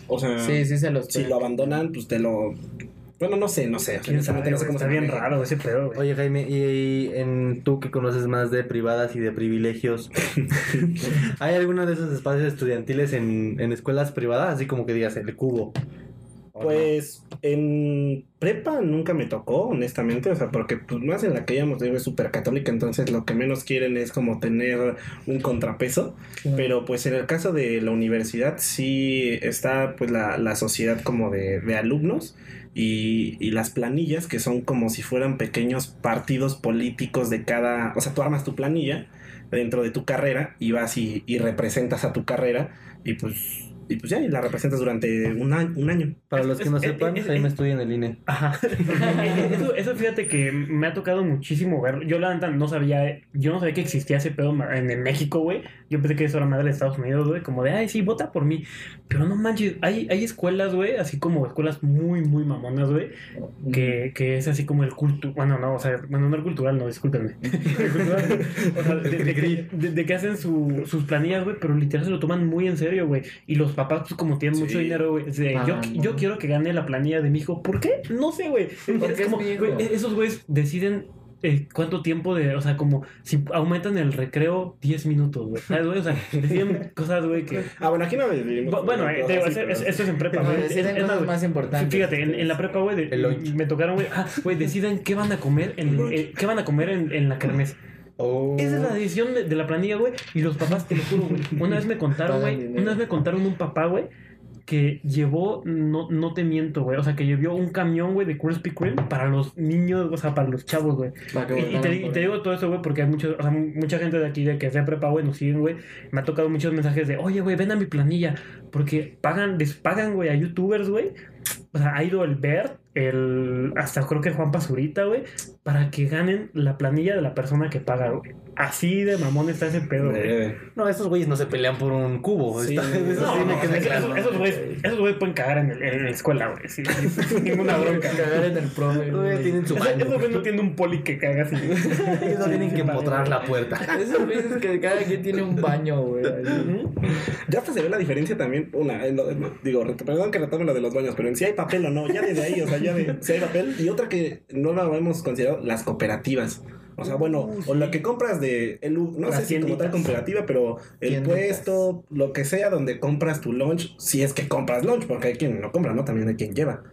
O sea, Sí, sí se los si lo abandonan, pues te lo. Bueno, no sé, no sé. o sea, ¿Quién sabe, no sé cómo Está bien maneja. raro ese pedo, güey. Oye, Jaime, y, y en tú que conoces más de privadas y de privilegios, [laughs] ¿hay alguno de esos espacios estudiantiles en, en escuelas privadas? Así como que digas, el cubo. Pues en prepa nunca me tocó, honestamente, o sea, porque pues más en la que íbamos, digo, es súper católica, entonces lo que menos quieren es como tener un contrapeso, pero pues en el caso de la universidad sí está pues la, la sociedad como de, de alumnos y, y las planillas que son como si fueran pequeños partidos políticos de cada, o sea, tú armas tu planilla dentro de tu carrera y vas y, y representas a tu carrera y pues... Y pues ya, y la representas durante un año. Un año. Para los que no Es- es- sepan, es- Jaime es- estudia en el INE. Ajá. [laughs] eso, eso fíjate que me ha tocado muchísimo ver. Yo la neta no sabía, yo no sabía que existía ese pedo en México, güey. Yo pensé que eso era madre de Estados Unidos, güey. Como de, ay, sí, vota por mí. Pero no manches, hay, hay escuelas, güey, así como escuelas muy, muy mamonas, güey. Que, que es así como el culto. Bueno, no, o sea, bueno, no el cultural, no, discúlpenme. [laughs] El cultural, o sea, de, de que, de- de que hacen su- sus planillas, güey, pero literal se lo toman muy en serio, güey. Y los papás, pues como tienen mucho dinero, güey, Ah, yo, yo quiero que gane la planilla de mi hijo. ¿Por qué? No sé, güey. Es es como, güey, esos güeyes deciden eh, cuánto tiempo de, o sea, como si aumentan el recreo 10 minutos, güey. ¿Sabes, güey? O sea, [laughs] deciden cosas, güey, que... Ah, bueno, aquí no vivimos. Bu- Bueno, eh, te eso- eso es en prepa, Pero [laughs] güey. deciden Es- güey, más importantes. Fíjate, en, en la prepa, güey, de- me tocaron, güey, ah, güey, deciden qué van a comer en, eh, qué van a comer en, en la kermés. Oh. Esa es la decisión de, de la planilla, güey. Y los papás, te lo juro, güey. Una vez me contaron, güey. Una vez me contaron un papá, güey, que llevó, no, no te miento, güey. O sea, que llevó un camión, güey, de Krispy Kreme para los niños, o sea, para los chavos, güey. Y, te, y digo todo eso, güey, porque hay mucho, o sea, mucha gente de aquí de que de prepa, güey, nos siguen, güey. Me ha tocado muchos mensajes de, oye, güey, ven a mi planilla. Porque pagan, les pagan, güey, a youtubers, güey. O sea, ha ido el Bert, el. Hasta creo que Juan Pazurita, güey. Para que ganen la planilla de la persona que paga, güey. Así de mamón está ese pedo, güey. Eh, No, esos güeyes no se pelean por un cubo. Sí, Está- no, eso No, sí me no, queda esos- claro. esos, esos güeyes, esos güeyes pueden cagar en, el- en la escuela, güey. Sí, sin ninguna bronca. Cagar en el. Güey, tienen su Esos baño. esos güeyes no tienen un poli que caga así. Ellos no tienen que empotrar la puerta. Esos veces que cada quien tiene un baño, güey. Ya hasta se ve la diferencia también. Una, en lo- digo, perdón que retome lo de los baños, pero en si hay papel o no, ya desde ahí, o sea, ya de si hay papel. Y otra que no la hemos considerado, las cooperativas. O sea, bueno, o lo que compras de el, no Las sé si como tal cooperativa, pero el Tienditas. puesto, lo que sea donde compras tu lunch, si es que compras lunch, porque hay quien no compra, ¿no? También hay quien lleva.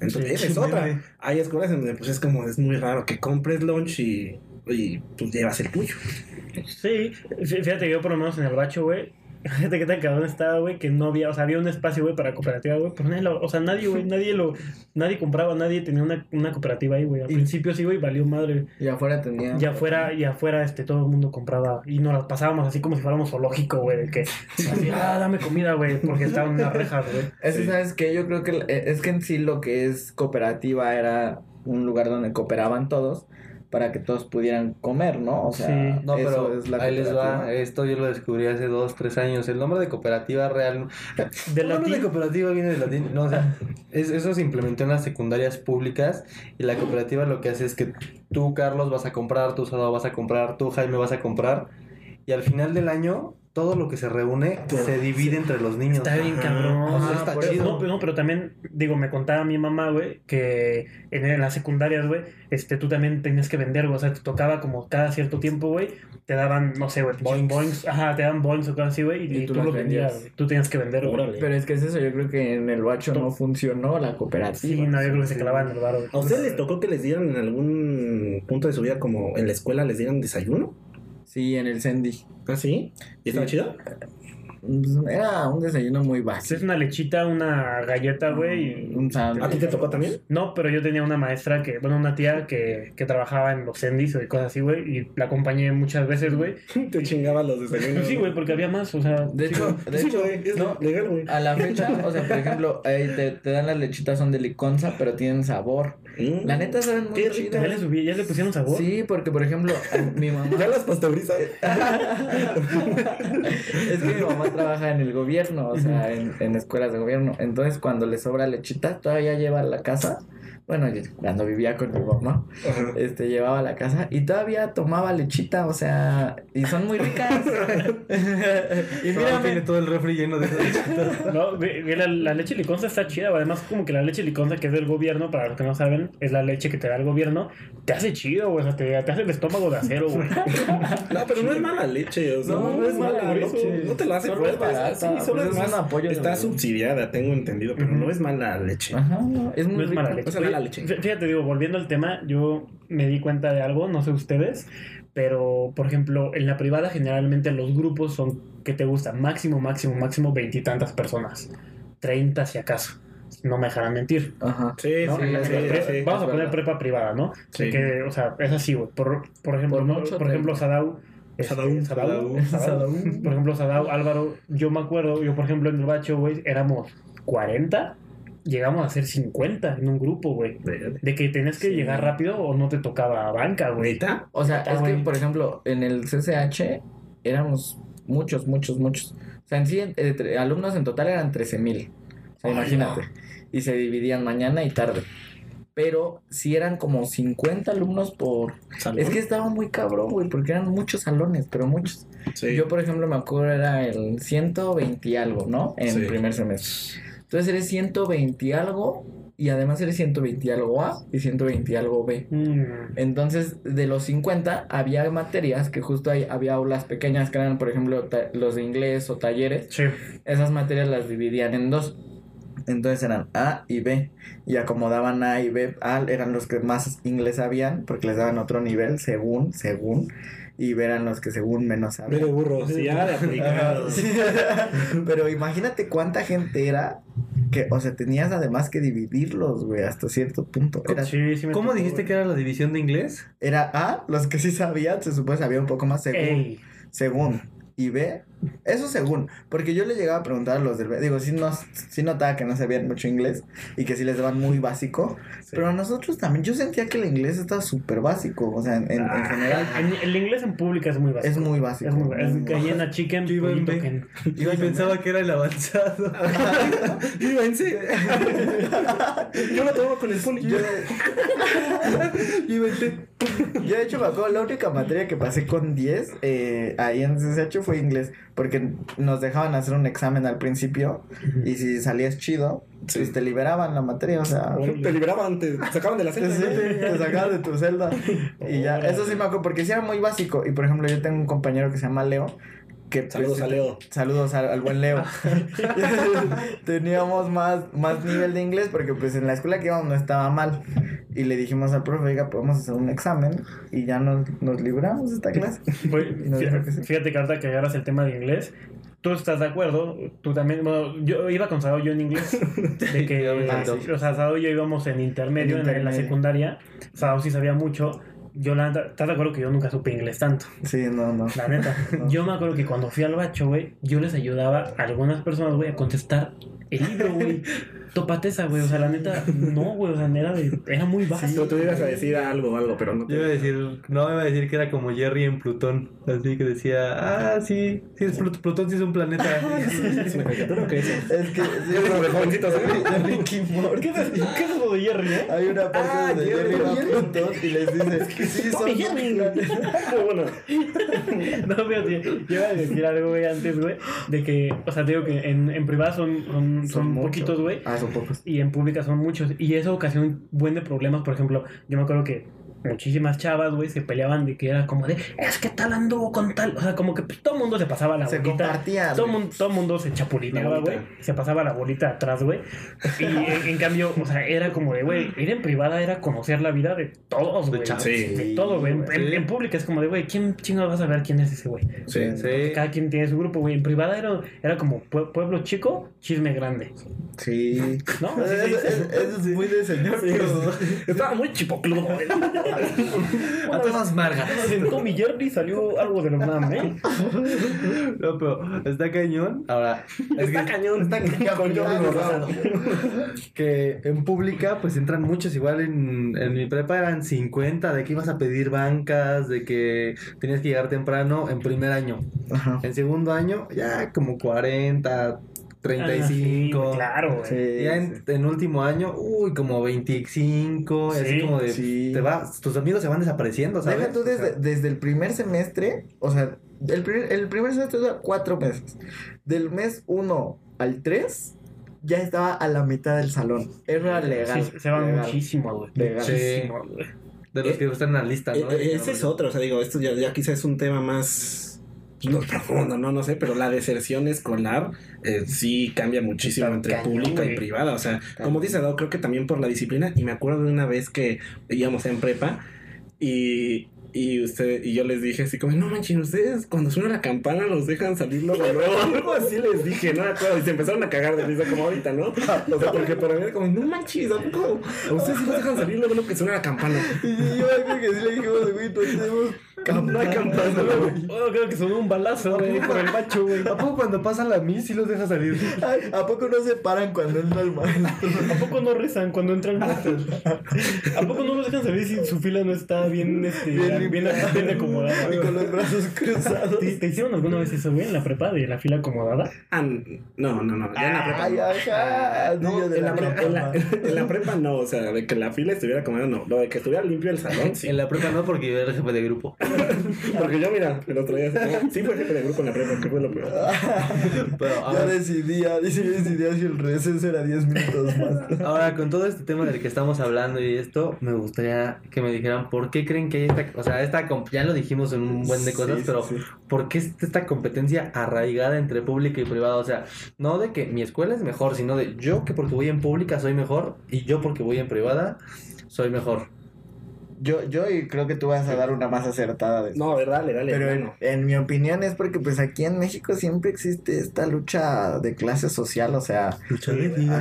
Entonces, Sí, esa es sí, otra. Hay escuelas en donde pues es como, es muy raro que compres lunch y, y pues llevas el tuyo. Sí, fí- fíjate, yo por lo menos en el bacho, güey, Fíjate qué tan cabrón estaba, güey, que no había, o sea, había un espacio, güey, para cooperativa, güey, pero nadie lo- o sea, nadie, güey, nadie lo, nadie compraba, nadie tenía una, una cooperativa ahí, güey. Al Y- principio sí, güey, valió madre. Y afuera tenía. Y afuera, y afuera, este, todo el mundo compraba y nos las pasábamos así como si fuéramos zoológico, güey, de que, así, [laughs] ah, dame comida, güey, porque estaban unas rejas, güey. Es que, Sí. ¿sabes qué? Yo creo que eh, es que en sí lo que es cooperativa era un lugar donde cooperaban todos para que todos pudieran comer, ¿no? O sea, Sí. No, eso pero es la ahí les va. cooperativa. Esto yo lo descubrí hace dos, tres años. El nombre de cooperativa real. De el nombre de cooperativa viene de latín. No, o sea, es- eso se implementó en las secundarias públicas. Y la cooperativa lo que hace es que tú, Carlos, vas a comprar, tú, Sadao, vas a comprar, tú, Jaime, vas a comprar. Y al final del año, todo lo que se reúne se divide entre los niños. Está bien cabrón. O sea, está chido. No, pero, no, pero también, digo, me contaba mi mamá, güey, que en, en las secundarias, güey, este, tú también tenías que vender, güey. O sea, te tocaba como cada cierto tiempo, güey, te daban, no sé, güey, Boings. boings. Ajá, te daban boings o cosas así, güey, y, Y tú lo vendías. Tú tenías que vender, güey. Pero es que es eso, yo creo que en el bacho no funcionó la cooperativa. Sí, no, yo creo que se clavaban el bar, güey. ¿A ustedes les tocó que les dieran en algún punto de su vida, como en la escuela, les dieran desayuno? Sí, en el Sandy. ¿Ah, sí? ¿Y estaba Sí. chido? Pues, Era un desayuno muy Es básico. una lechita, una galleta, güey. y- Un sándwich. ¿A ti te tocó también? No, pero yo tenía una maestra que, bueno, una tía que, que trabajaba en los Endis y cosas así, güey, y la acompañé muchas veces, güey. [laughs] Te chingaban los desayunos. Sí, güey, porque había más, o sea. De hecho, güey. de Sí, hecho, güey, es no, legal, güey. a la fecha, o sea, por ejemplo, te, te dan las lechitas, son de liconza, pero tienen sabor. Mm. La neta saben muy chido. ya le subí, ya le pusieron sabor. Sí, porque por ejemplo, mi mamá. [laughs] Ya las pasteurizas. [laughs] es que mi mamá trabaja en el gobierno, o sea, en, en escuelas de gobierno. Entonces, cuando le sobra lechita, todavía lleva a la casa. Bueno, cuando vivía con mi mamá, este, llevaba a la casa y todavía tomaba lechita, o sea, y son muy ricas. [laughs] [laughs] y mira, tiene todo el refri lleno de lechitas. [laughs] No, la, la leche liconza está chida, además como que la leche liconza que es del gobierno, para los que no saben, es la leche que te da el gobierno, te hace chido, güey, o sea, te, te hace el estómago de acero, güey. No, pero no es mala leche, o sea, No, no, es mala leche. leche. No te lo hace Solo es fuerte. barata, sí, solo pues es es más. un apoyo está la- subsidiada, tengo entendido, pero no es mala leche. Ajá, no, es muy No es mala leche. O sea, leche. Fíjate, digo, volviendo al tema, yo me di cuenta de algo, no sé ustedes, pero por ejemplo, en la privada generalmente los grupos son que te gustan, máximo, máximo, máximo veintitantas personas, treinta si acaso, no me dejarán mentir. Ajá. Sí, ¿no? sí, sí, pre- sí, Vamos a poner verdad. prepa privada, ¿no? Sí. De que, o sea, es así, güey. Por, por ejemplo, Por ¿no? mucho por ejemplo. Sadau. este, Sadau. Sadau, Sadau. Sadau. Por ejemplo, Sadau, Álvaro, yo me acuerdo, yo por ejemplo en el bacho, güey, éramos 40, llegamos a ser 50 en un grupo, güey. De que tenías que Sí. llegar rápido o no te tocaba banca, güey. ¿Neta? O sea, es que, por ejemplo, en el CCH éramos muchos, muchos, muchos. O sea, en sí, entre- alumnos en total eran 13 mil. O sea, Ay, imagínate. Y se dividían mañana y tarde. Pero sí eran como 50 alumnos por... ¿Salón? Es que estaba muy cabrón, güey, porque eran muchos salones, pero muchos. Sí. Yo, por ejemplo, me acuerdo era el 120 y algo, ¿no? En Sí. primer semestre. Entonces eres 120 y algo y además eres 120 y algo A y 120 y algo B. Mm, Entonces, de los 50, había materias que justo ahí había aulas pequeñas que eran, por ejemplo, los de inglés o talleres. sí. Esas materias las dividían en dos. Entonces eran A y B. Y acomodaban A y B. A eran los que más inglés sabían porque les daban otro nivel, según, según. Y B eran los que según menos sabían. de burros, ya de aplicado. Sí. [laughs] Pero imagínate cuánta gente era que, o sea, tenías además que dividirlos, güey, hasta cierto punto. Era, Sí, sí me ¿Cómo tocó, dijiste güey. que era la división de inglés? era A, los que sí sabían, se supone sabía un poco más según. Ey, según. Y B, eso según. Porque yo le llegaba a preguntar a los del B. Digo, sí, nos, sí notaba que no sabían mucho inglés y que sí les daban muy básico. Pero a nosotros también, yo sentía que el inglés estaba súper básico. O sea, en, en- en Ah, general en- el inglés en pública es muy básico. es muy básico. Es muy es muy gallina chicken, Yo iba en pollito B. Ken. [laughs] Y pensaba que era el avanzado. Vivense. [laughs] Yo lo [laughs] tomo con el poli. Yo, Y vente. yo, de hecho, me acuerdo, la única materia que pasé con 10 eh, ahí en CSH fue inglés. Porque nos dejaban hacer un examen al principio y si salías chido, Sí. pues te liberaban la materia. O sea, Te liberaban, te sacaban de la celda. sí, te sacaban de tu celda. Y ya, eso sí me acuerdo, porque sí era muy básico. Y por ejemplo, yo tengo un compañero que se llama Leo. Que, Saludos a Leo. Saludos al, al buen Leo. [laughs] Teníamos más, más nivel de inglés porque pues en la escuela que íbamos no estaba mal. Y le dijimos al profe, oiga, podemos hacer un examen y ya nos, nos libramos de esta clase. [laughs] Que sí. fí- Fíjate que ahorita que agarras el tema de inglés, tú estás de acuerdo, tú también, bueno, yo iba con Sado yo en inglés, de [laughs] que, Ah, o sea, Sado y yo íbamos en intermedio, En en, la- en la intermedio. secundaria, Sado sí sabía mucho, yo la neta, ¿estás de acuerdo que yo nunca supe inglés tanto? Sí, no, no. La neta, [laughs] yo me acuerdo que cuando fui al bacho, güey, yo les ayudaba a algunas personas, güey, a contestar el libro, güey. [laughs] Topateza, güey, o sea, la neta, no, güey, o sea, era, de, era muy básico. tú ibas a decir algo, algo, pero no te... Yo iba a decir, no, iba a decir que era como Jerry en Plutón. Así que decía, ah, sí, sí, es Plut- Plutón sí es un planeta. [laughs] [laughs] ¿Es una caricatura o qué es? Es que sí, Es como de jovencitos, de Ricky Morty. ¿Qué es, ¿Qué es lo de Jerry, eh? Hay una parte Ah, donde Jerry, va a. Plutón y les dice que sí son Jerry. Muy bueno. No, fíjate, yo iba a decir algo, güey, antes, güey, de que, o sea, te digo que en, en privada son, son, poquitos, güey, Ah, son pocos. y en pública son muchos, y eso ocasiona un buen de problemas, por ejemplo, yo me acuerdo que muchísimas chavas, güey, se peleaban de que era como de, es que tal anduvo con tal, o sea, como que pues, todo el mundo se pasaba la Se bolita. compartían. Todo güey. mundo, todo mundo se chapulineaba, güey. Se pasaba la bolita atrás, güey. Y en, en cambio, o sea, era como de, güey, ir en privada era conocer la vida de todos, De güey. chavos. Sí. De todo, güey. En, Sí. en pública es como de, güey, ¿quién chingados vas a ver quién es ese, güey? Sí. Sí. Cada quien tiene su grupo, güey. En privada era, era como pue- pueblo chico, chisme grande. Sí. ¿No? [laughs] Eso, eso es muy de señor. pero- Estaba muy chipocludo, güey. A todas margas. En Tommy Jerry salió algo de UNAM, ¿eh? No, pero está cañón. Ahora, es Está que, cañón, está cañón. Con Jordi Rosado. que en pública pues entran muchos. Igual en, en mi prepa eran 50 de que ibas a pedir bancas, de que tenías que llegar temprano en primer año. Ajá. En segundo año ya como 40, 35. Ah, sí, claro, güey. Sí, Ya en, en último año, uy, como 25, y así Sí, como de, sí. te vas, tus amigos se van desapareciendo, ¿sabes? Deja tú O sea, desde, desde el primer semestre, o sea, el primer, el primer semestre dura cuatro meses. Del mes 1 al 3, ya estaba a la mitad del salón. Era legal. Sí, se van legal. muchísimo, güey. Legal. Muchísimo, güey. de los Eh, que están en la lista, ¿no? Eh, eh, ese es otro, o sea, digo, esto ya, ya quizás es un tema más no, profundo, ¿no? No sé, pero la deserción escolar eh, sí cambia muchísimo Está entre cañón, pública y privada. O sea, como dice Dado, creo que también por la disciplina. Y me acuerdo de una vez que íbamos en prepa y, y usted y yo les dije así como, no manchen, ustedes cuando suena la campana los dejan salir luego, luego. [laughs] Algo así les dije, no me acuerdo. Y se empezaron a cagar de risa como ahorita, ¿no? O sea, porque para mí era como, no manches, ¿a ustedes sí los dejan salir luego lo que suena la campana? Y yo creo que sí le dijimos, güey, no tenemos No hay campana, güey. Oh, creo que sonó un balazo, güey, por el bacho, güey. [laughs] ¿A poco cuando pasan la mis sí los deja salir? Ay, ¿A poco no se paran cuando entra el maestro? ¿A poco no rezan cuando entran maestros? ¿A poco no los dejan saber si su fila no está bien, este, Bien bien, bien acomodada? Y con los brazos cruzados. ¿Te, te hicieron alguna vez eso, güey, en la prepa de la fila acomodada? Ah, no, no, no. Ya en la prepa. Ay, no. ajá. No, niño de en la, la pre- en, la, campana. [laughs] en la prepa no, o sea, de que la fila estuviera acomodada, no. Lo de que estuviera limpio el salón, sí. En la prepa no, porque yo era jefe de grupo. [laughs] Porque yo, mira, el otro día sí fue jefe de grupo en la prepa, que fue lo peor. [laughs] Pero Ya ahora, decidía, dice, yo decidía si el receso era 10 minutos más. [laughs] ahora, con todo este tema del que estamos hablando y esto, me gustaría que me dijeran por qué creen que hay esta, o sea, esta, comp- ya lo dijimos en un buen de cosas, Sí, sí, pero sí. ¿por qué es esta competencia arraigada entre pública y privada? O sea, no de que mi escuela es mejor, sino de yo que porque voy en pública soy mejor y yo porque voy en privada soy mejor. Yo, yo y creo que tú vas a dar una más acertada de eso. No, a ver, dale, dale. Pero en, en mi opinión es porque pues aquí en México siempre existe esta lucha de clase social, o sea,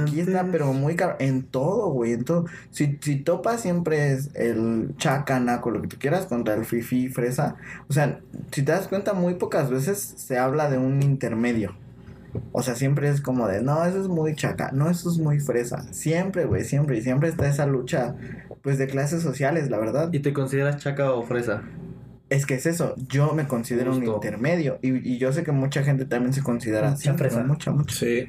aquí está pero muy caro, en todo, güey, en todo. Si, si topa siempre es el chacanaco, lo que tú quieras, contra el fifi fresa. O sea, si te das cuenta, muy pocas veces se habla de un intermedio. O sea, siempre es como de, no, eso es muy chaca, no, eso es muy fresa. Siempre, güey, siempre. Y siempre está esa lucha, pues, de clases sociales, la verdad. ¿Y te consideras chaca o fresa? Es que es eso, yo me considero un intermedio. Y, y yo sé que mucha gente también se considera así. Mucha fresa. Mucha, mucha. Sí.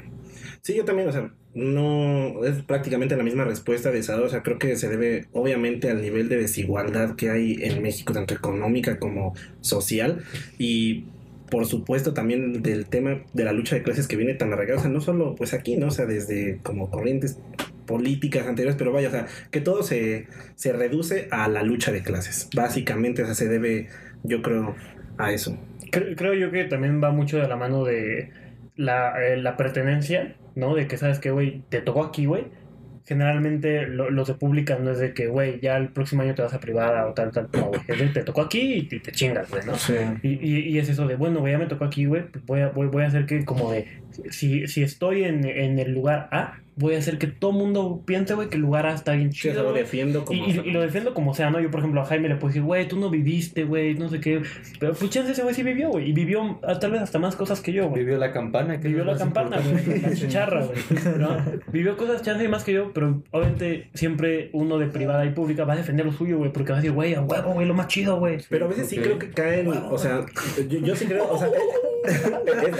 Sí, yo también, o sea, no es prácticamente la misma respuesta de Sado, o sea, creo que se debe obviamente al nivel de desigualdad que hay en México, tanto económica como social, y por supuesto también del tema de la lucha de clases que viene tan arraigada, o sea, no solo pues aquí, ¿no? O sea, desde como corrientes políticas anteriores, pero vaya, o sea, que todo se, se reduce a la lucha de clases, básicamente, o sea, se debe, yo creo, a eso. Cre- Creo yo que también va mucho de la mano de la, eh, la pertenencia, ¿no? De que, ¿sabes qué, güey? Te tocó aquí, güey. generalmente lo- los de públicas no es de que, güey, ya el próximo año te vas a privada o tal, tal. No, güey. Es de te tocó aquí y te, te chingas, güey, ¿no? Sí. Y, y, y es eso de, bueno, güey, ya me tocó aquí, güey, voy a, voy, voy a hacer que como de, si, si estoy en, en el lugar A, voy a hacer que todo mundo piense, güey, que el lugar está bien Sí, o sea, chido. lo güey. defiendo Y, como. y- y lo defiendo como sea, ¿no? Yo, por ejemplo, a Jaime le puedo decir, güey, tú no viviste, güey, no sé qué. Pero pues chance ese güey sí vivió, güey. Y vivió tal vez hasta más cosas que yo, güey. Vivió la campana. que Vivió lo la campana, güey, la chicharra, güey. ¿no? [laughs] Vivió cosas chance más que yo, pero obviamente siempre uno de privada y pública va a defender lo suyo, güey, porque va a decir, güey, a huevo, güey, lo más chido, güey. Pero a veces sí creo que caen, o sea, yo, yo sí creo, o sea, [laughs]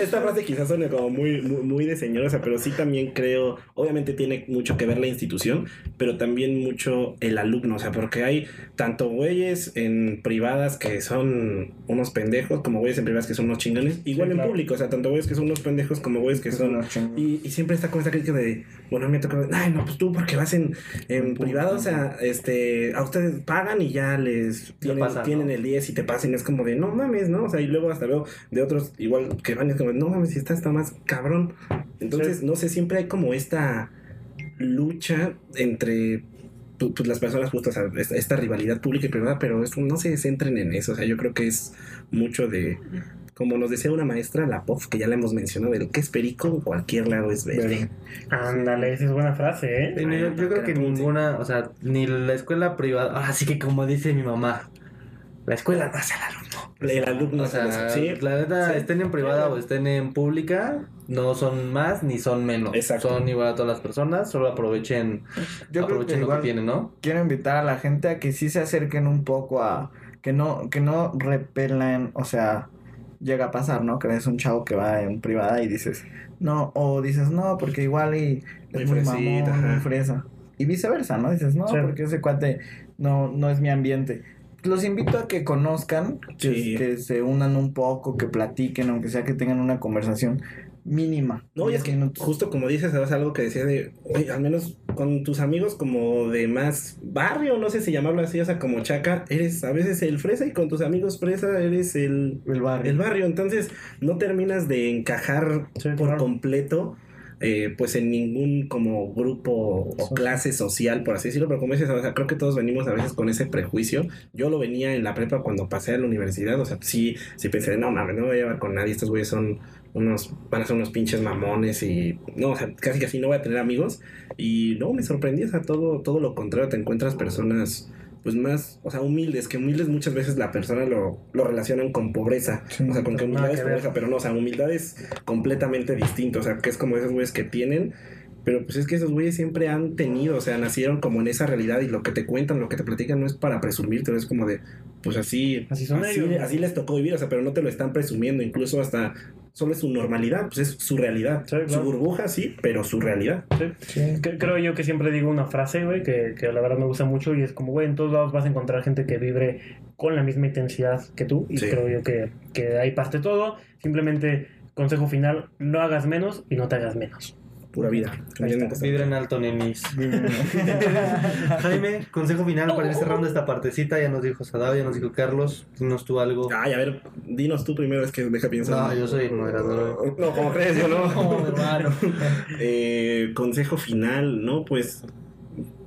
esta frase quizás suene como muy, muy, muy de señora, pero sí también creo, obviamente tiene mucho que ver la institución, pero también mucho el alumno, o sea, porque hay tanto güeyes en privadas que son unos pendejos, como güeyes en privadas que son unos chingones, igual en claro. público, o sea, tanto güeyes que son unos pendejos como güeyes que son... Y, y siempre está con esta crítica de, bueno, me toca, ay, no, pues tú porque vas en, en privado, o sea, este, a ustedes pagan y ya les tienen, pasa, tienen ¿no? el 10 y te pasan, es como de, no mames, ¿no? O sea, y luego hasta luego de otros igual que van y es como, no mames, si está, está más cabrón. Entonces, no sé, siempre hay como esta lucha entre pu- pues, las personas justas, o sea, esta, rivalidad pública y privada, pero es- no se centren en eso, o sea, yo creo que es mucho de... Como nos decía una maestra, la POF, que ya la hemos mencionado, el que es perico en cualquier lado es verde. Ándale, esa es buena frase, ¿eh? Yo, yo creo que ninguna, o sea, ni la escuela privada, ahora sí que como dice mi mamá, la escuela no hace al alumno. El alumno, O sea, sí, la neta, sí. estén en privada o estén en pública, no son más ni son menos. Exacto. Son igual a todas las personas, solo aprovechen, Yo creo que aprovechen lo igual que tienen, ¿no? quiero invitar a la gente a que sí se acerquen un poco a que no que no repelan, o sea, llega a pasar, ¿no? Que ves un chavo que va en privada y dices, "No", o dices, "No, porque igual y Muy es muy fresita, mamón, ajá. muy fresa." Y viceversa, ¿no? Dices, "No, Sí. porque ese cuate no no es mi ambiente." Los invito a que conozcan, que, Sí. que se unan un poco, que platiquen, aunque sea que tengan una conversación mínima. No, y es 10 que minutos. justo como dices, ¿sabes? algo que decía de, oye, al menos con tus amigos como de más barrio, no sé si llamarlo así, o sea, como chaca, eres a veces el fresa y con tus amigos fresa eres el, el barrio. el barrio. Entonces no terminas de encajar Sí, por claro. completo. Eh, pues en ningún como grupo o clase social, por así decirlo, pero como dices, o sea, creo que todos venimos a veces con ese prejuicio. Yo lo venía en la prepa cuando pasé a la universidad, o sea, sí, sí pensé, no mames, no me voy a llevar con nadie, estos güeyes son unos, van a ser unos pinches mamones y no, o sea, casi casi no voy a tener amigos. Y no, me sorprendí, o sea, todo, todo lo contrario, te encuentras personas pues más, o sea, humildes, que humildes muchas veces la persona lo, lo relacionan con pobreza, Sí, o sea, con que humildad es que ver. pobreza, pero no, o sea, humildad es completamente distinto, o sea, que es como esos güeyes que tienen, pero pues es que esos güeyes siempre han tenido, o sea, nacieron como en esa realidad y lo que te cuentan, lo que te platican no es para presumirte, es como de, pues así, Así son así, ellos. así les tocó vivir, o sea, pero no te lo están presumiendo, incluso hasta solo es su normalidad, pues es su realidad, Sí, su burbuja sí, pero su realidad. Sí. Sí. Creo yo que siempre digo una frase, güey, que, que la verdad me gusta mucho y es como, güey, en todos lados vas a encontrar gente que vibre con la misma intensidad que tú y Sí. creo yo que, que ahí parte todo. Simplemente, consejo final, no hagas menos y no te hagas menos. Pura vida. Está. Vibren alto, nenis. [laughs] [laughs] Jaime, consejo final para ir cerrando esta partecita. Ya nos dijo Sadao, ya nos dijo Carlos. Dinos tú algo. Ay, a ver, dinos tú primero, es que deja pienso. No, yo soy el moderador. No, como crees, yo no. [laughs] No, hermano. Eh, consejo final, ¿no? Pues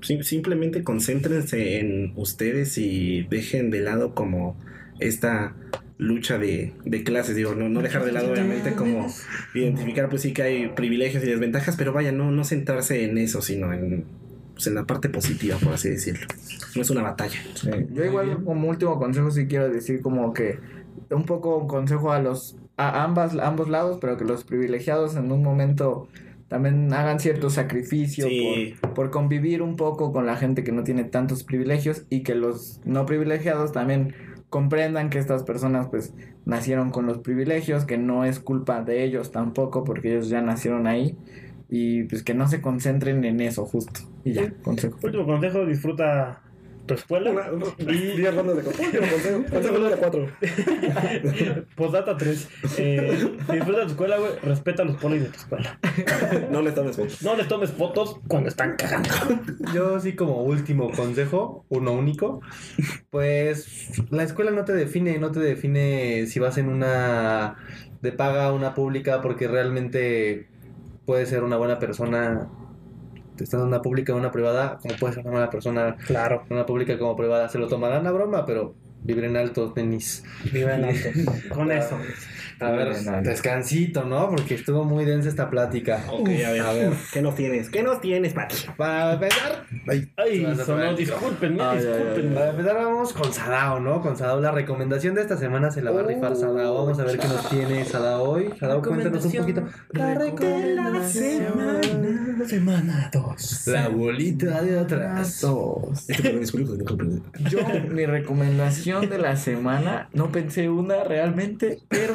sim- simplemente concéntrense en ustedes y dejen de lado como esta lucha de, de clases, digo, no, no dejar de lado obviamente como identificar pues sí que hay privilegios y desventajas, pero vaya, no, no centrarse en eso, sino en, pues, en la parte positiva, por así decirlo. No es una batalla. Sí, Yo igual como último consejo sí quiero decir como que un poco un consejo a los a ambas a ambos lados, pero que los privilegiados en un momento también hagan cierto sacrificio Sí. por, por convivir un poco con la gente que no tiene tantos privilegios y que los no privilegiados también comprendan que estas personas pues nacieron con los privilegios, que no es culpa de ellos tampoco porque ellos ya nacieron ahí y pues que no se concentren en eso justo. Y ya, consejo. Último consejo, disfruta tu escuela. Y 10 [laughs] [laughs] rondas de consejo. Consejo número 4. Postdata 3. Eh, disfruta tu escuela, güey. Respeta los polis de tu escuela. [laughs] No le tomes fotos. No les tomes fotos cuando están cagando. Yo sí como último consejo, uno único, pues la escuela no te define, no te define si vas en una de paga o una pública porque realmente puedes ser una buena persona estando en una pública o una privada, como puede ser una mala persona, Claro, una pública como privada, se lo tomarán a broma, pero vibren alto, tenis. viva en alto. [laughs] Con eso. A ver, Vibren descansito, ¿no? Porque estuvo muy densa esta plática. Ok, a ver. a ver. ¿Qué nos tienes? ¿Qué nos tienes, Pati? Para empezar, ay, Ay, sonó, discúlpenme, Ay, ay, ay. discúlpenme. Para empezar vamos con Sadao, ¿no? Con Sadao, la recomendación de esta semana se la va a rifar Sadao. Vamos a ver qué nos tiene Sadao hoy. Sadao, cuéntanos un poquito. La recomendación. Semana 2. La bolita de atrás. Dos. Este. Yo, mi recomendación de la semana, no pensé una realmente, pero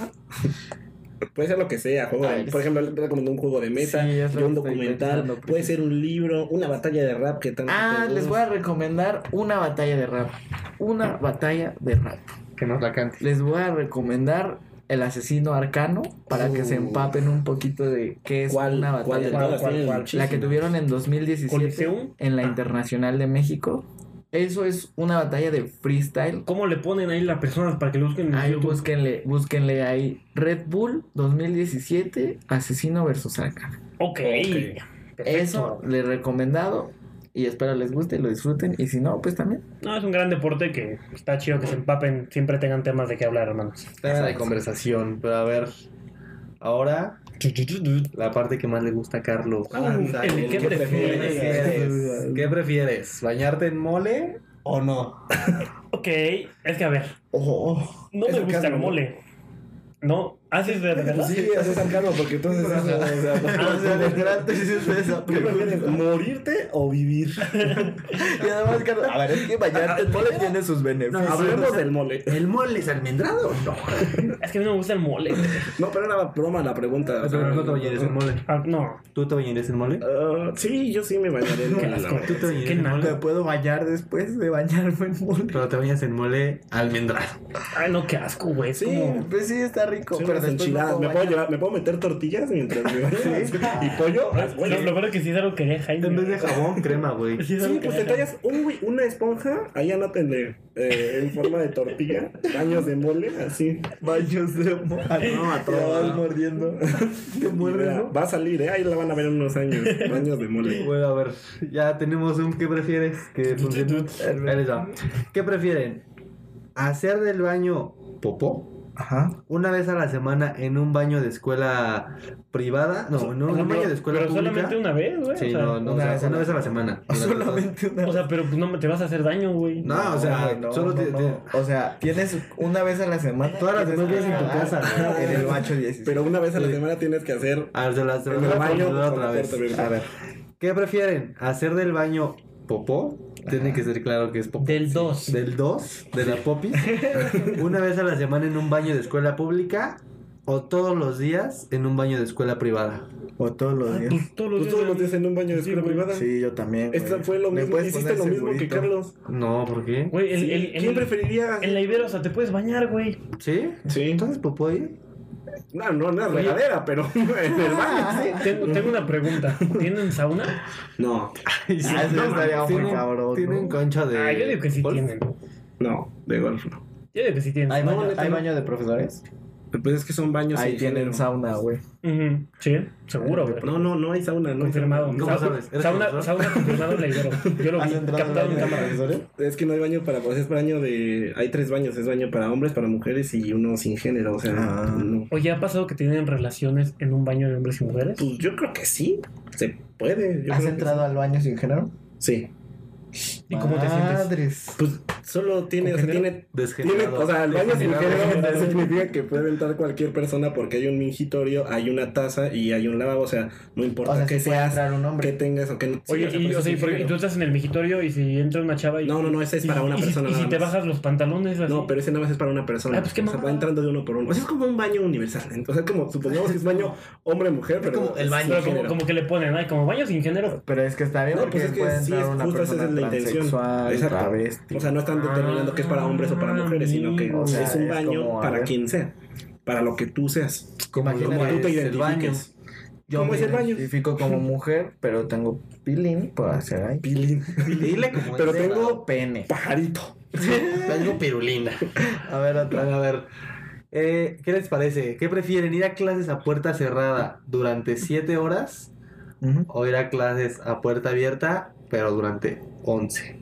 Puede ser lo que sea, juego de- Ay, por ejemplo, recomiendo un juego de mesa, Sí, yo un documental, pensando, puede ser un libro, una batalla de rap que tanto Ah, te les voy a recomendar una batalla de rap. Una batalla de rap. Que nos la cante. Les voy a recomendar El asesino arcano para que se Uh. empapen un poquito de qué es ¿Cuál, una cuál batalla de cuál? La que tuvieron en 2017 ¿Coliseum? en la Ah. Internacional de México. Eso es una batalla de freestyle. ¿Cómo le ponen ahí las personas para que lo busquen en Ahí YouTube? búsquenle, búsquenle ahí Red Bull 2017 Asesino versus Arcano. Ok. Perfecto. Eso les he recomendado y espero les guste y lo disfruten y si no, pues también. No, es un gran deporte que está chido que se empapen, siempre tengan temas de qué hablar, hermanos. Tema de conversación. Pero a ver, ahora la parte que más le gusta a Carlos. ¿El qué ¿qué prefieres? ¿Qué prefieres? ¿Bañarte en mole o no? Ok, es que a ver, no me gusta el sarcasmo, ¿no? Mole. No, haces de verdad. Sí, eso es sarcasmo porque entonces o sea, ¿qué prefieres, morirte o vivir? [laughs] Y además, Carlos, a ver, es que bañarte en mole tiene sus beneficios. Hablemos del mole. ¿El mole es almendrado no? Es que a mí no me gusta el mole. No, pero era broma la pregunta. o sea, Pero no te bañarías en mole. Ah, no, ¿Tú te bañarías en mole? Ah, sí, yo sí me bañaré en qué mole. ¿Tú te bañarías mole? Me puedo bañar después de bañarme en mole. Pero te bañas en mole almendrado. Ay, no, qué asco, güey. Es Sí. Pues sí, está rico. Sí, pero unas enchiladas. no ¿Me puedo llevar, ¿Me puedo meter tortillas mientras me baño? [laughs] ¿Y pollo? Ah, Lo, lo es que sí es algo que Jaime. En vez de jabón, crema, güey. [laughs] Sí, Sí, pues te tallas un- una esponja, ahí anótenle, eh, en forma de tortilla, baños de mole, así. Baños de mole. No, a Ya todo. vas mordiendo. [laughs] Te muerdes, ¿no? Va a salir, ¿eh? ahí la van a ver en unos años. Baños de mole. Bueno, a ver, ya tenemos un ¿qué prefieres? Que funcione. ¿Qué prefieren? ¿Hacer del baño popó? Ajá. Una vez a la semana en un baño de escuela privada. No, en un, O sea, un baño de escuela pero pública. solamente una vez, güey. Sí, o sea, no, no, una o sea, vez a una la vez a la semana. Solamente una O sea, pero pues no te vas a hacer daño, güey. No, o sea, no, solo no, te- no. te- O sea, tienes una vez a la semana. Todas las veces en tu casa. En el bacho 16. Pero una vez a la semana tienes que hacer A ver, se las en el baño otra la vez. A ver. ¿Qué prefieren? ¿Hacer del baño popó? Tiene que ser claro que es popó. Del 2. Del 2, de la popi. [laughs] una vez a la semana en un baño de escuela pública. O todos los días en un baño de escuela privada. O todos los días. Pues todos los Pues todos los días en un baño de escuela privada. Sí, yo también. Esta fue lo ¿Me mismo, puedes hiciste lo mismo que? Carlos. No, ¿por qué? Güey, el, Sí, el, ¿Quién el- preferiría? en la Ibero, o sea, te puedes bañar, güey. ¿Sí? Sí. ¿Entonces popó ahí? No, no, no es Oye. regadera, pero [laughs] en el baño sí. Tengo, tengo una pregunta. ¿Tienen sauna? No, Ah, eso estaría muy ¿Tienen, cabrón. tienen ¿no? cancha de. Ah, yo digo que sí golf? tienen. no, de golf no. Yo digo que sí tienen. ¿Hay No, baño, ¿hay no. baño de profesores? Pues es que son baños Ahí tienen género. sauna, güey. Sí, seguro, güey. No, no, no hay sauna, no Confirmado. sauna. ¿Cómo Sa- sabes? ¿Eres Sauna, sauna confirmado en la Ibero. Yo lo ¿Has vi captado en cámara. Es que no hay baño para, pues es baño de, hay tres baños, es baño para hombres, para mujeres y uno sin género, o sea, Ah. no. Oye, ¿ha pasado que tienen relaciones en un baño de hombres y mujeres? Pues yo creo que sí, se puede. Yo ¿Has creo que entrado al baño sin género? Sí. ¿Y cómo te sientes? Pues solo tiene, o sea, tiene, tiene, o sea, el baño sin género significa que puede entrar cualquier persona porque hay un mingitorio, hay una taza y hay un lavabo, o sea, no importa O sea, que puede seas, un que hombre. tengas o que no. Oye, y, por o sea, y tú estás en el migitorio y si entra una chava y... No, no, no, ese es y- para una y si- persona Y si te bajas los pantalones así. No, pero ese nada más es para una persona. Ah, pues qué o sea, va entrando de uno por uno. O sea, es como un baño universal. Entonces, como supongamos que es baño hombre-mujer, pero como el baño Pero sin como, que le ponen, ay, como baño sin género. Pero es que está bien No, porque pues es que sí, justo esa es la intención. Exacto. travesti. O sea, no están determinando que es para hombres o para mujeres, sino que O sea, es un es baño como, para ver. quien sea. Para lo que tú seas. Como Como tú te identifiques. Yo ¿Cómo me es el baño? identifico como [laughs] mujer, pero tengo pilín por hacer ahí. Pilín. Dile como [laughs] Pero tengo- pene. Pajarito. [laughs] Tengo pirulina. A ver, otra. A ver, eh, ¿qué les parece? ¿Qué prefieren? ¿Ir a clases a puerta cerrada durante 7 horas? O ir a clases a puerta abierta, pero durante 11.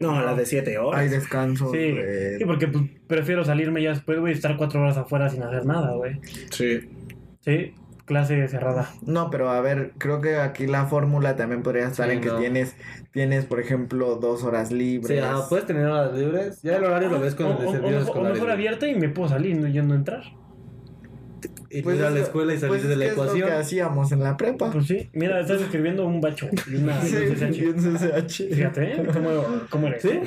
No, las de 7 horas. Hay descanso. Sí, sí, porque pues, prefiero salirme ya después, güey, y estar cuatro horas afuera sin hacer nada, güey. Sí. Sí, clase cerrada. No, pero a ver, creo que aquí la fórmula también podría estar Sí, en que no. tienes, tienes, por ejemplo, dos horas libres. Sí, ajá, puedes tener horas libres. Ya el horario lo ves con o, el de o- o servicios mejor- o mejor abierta y me puedo salir, no, yo no entrar. Y Pues ir a la es- escuela y pues salirte de la que es lo ecuación. que hacíamos en la prepa. Pues sí, mira, estás escribiendo un bacho y una [laughs] Sí, y un CCH. y un CCH. Fíjate, ¿eh? ¿Cómo, cómo eres? ¿Sí?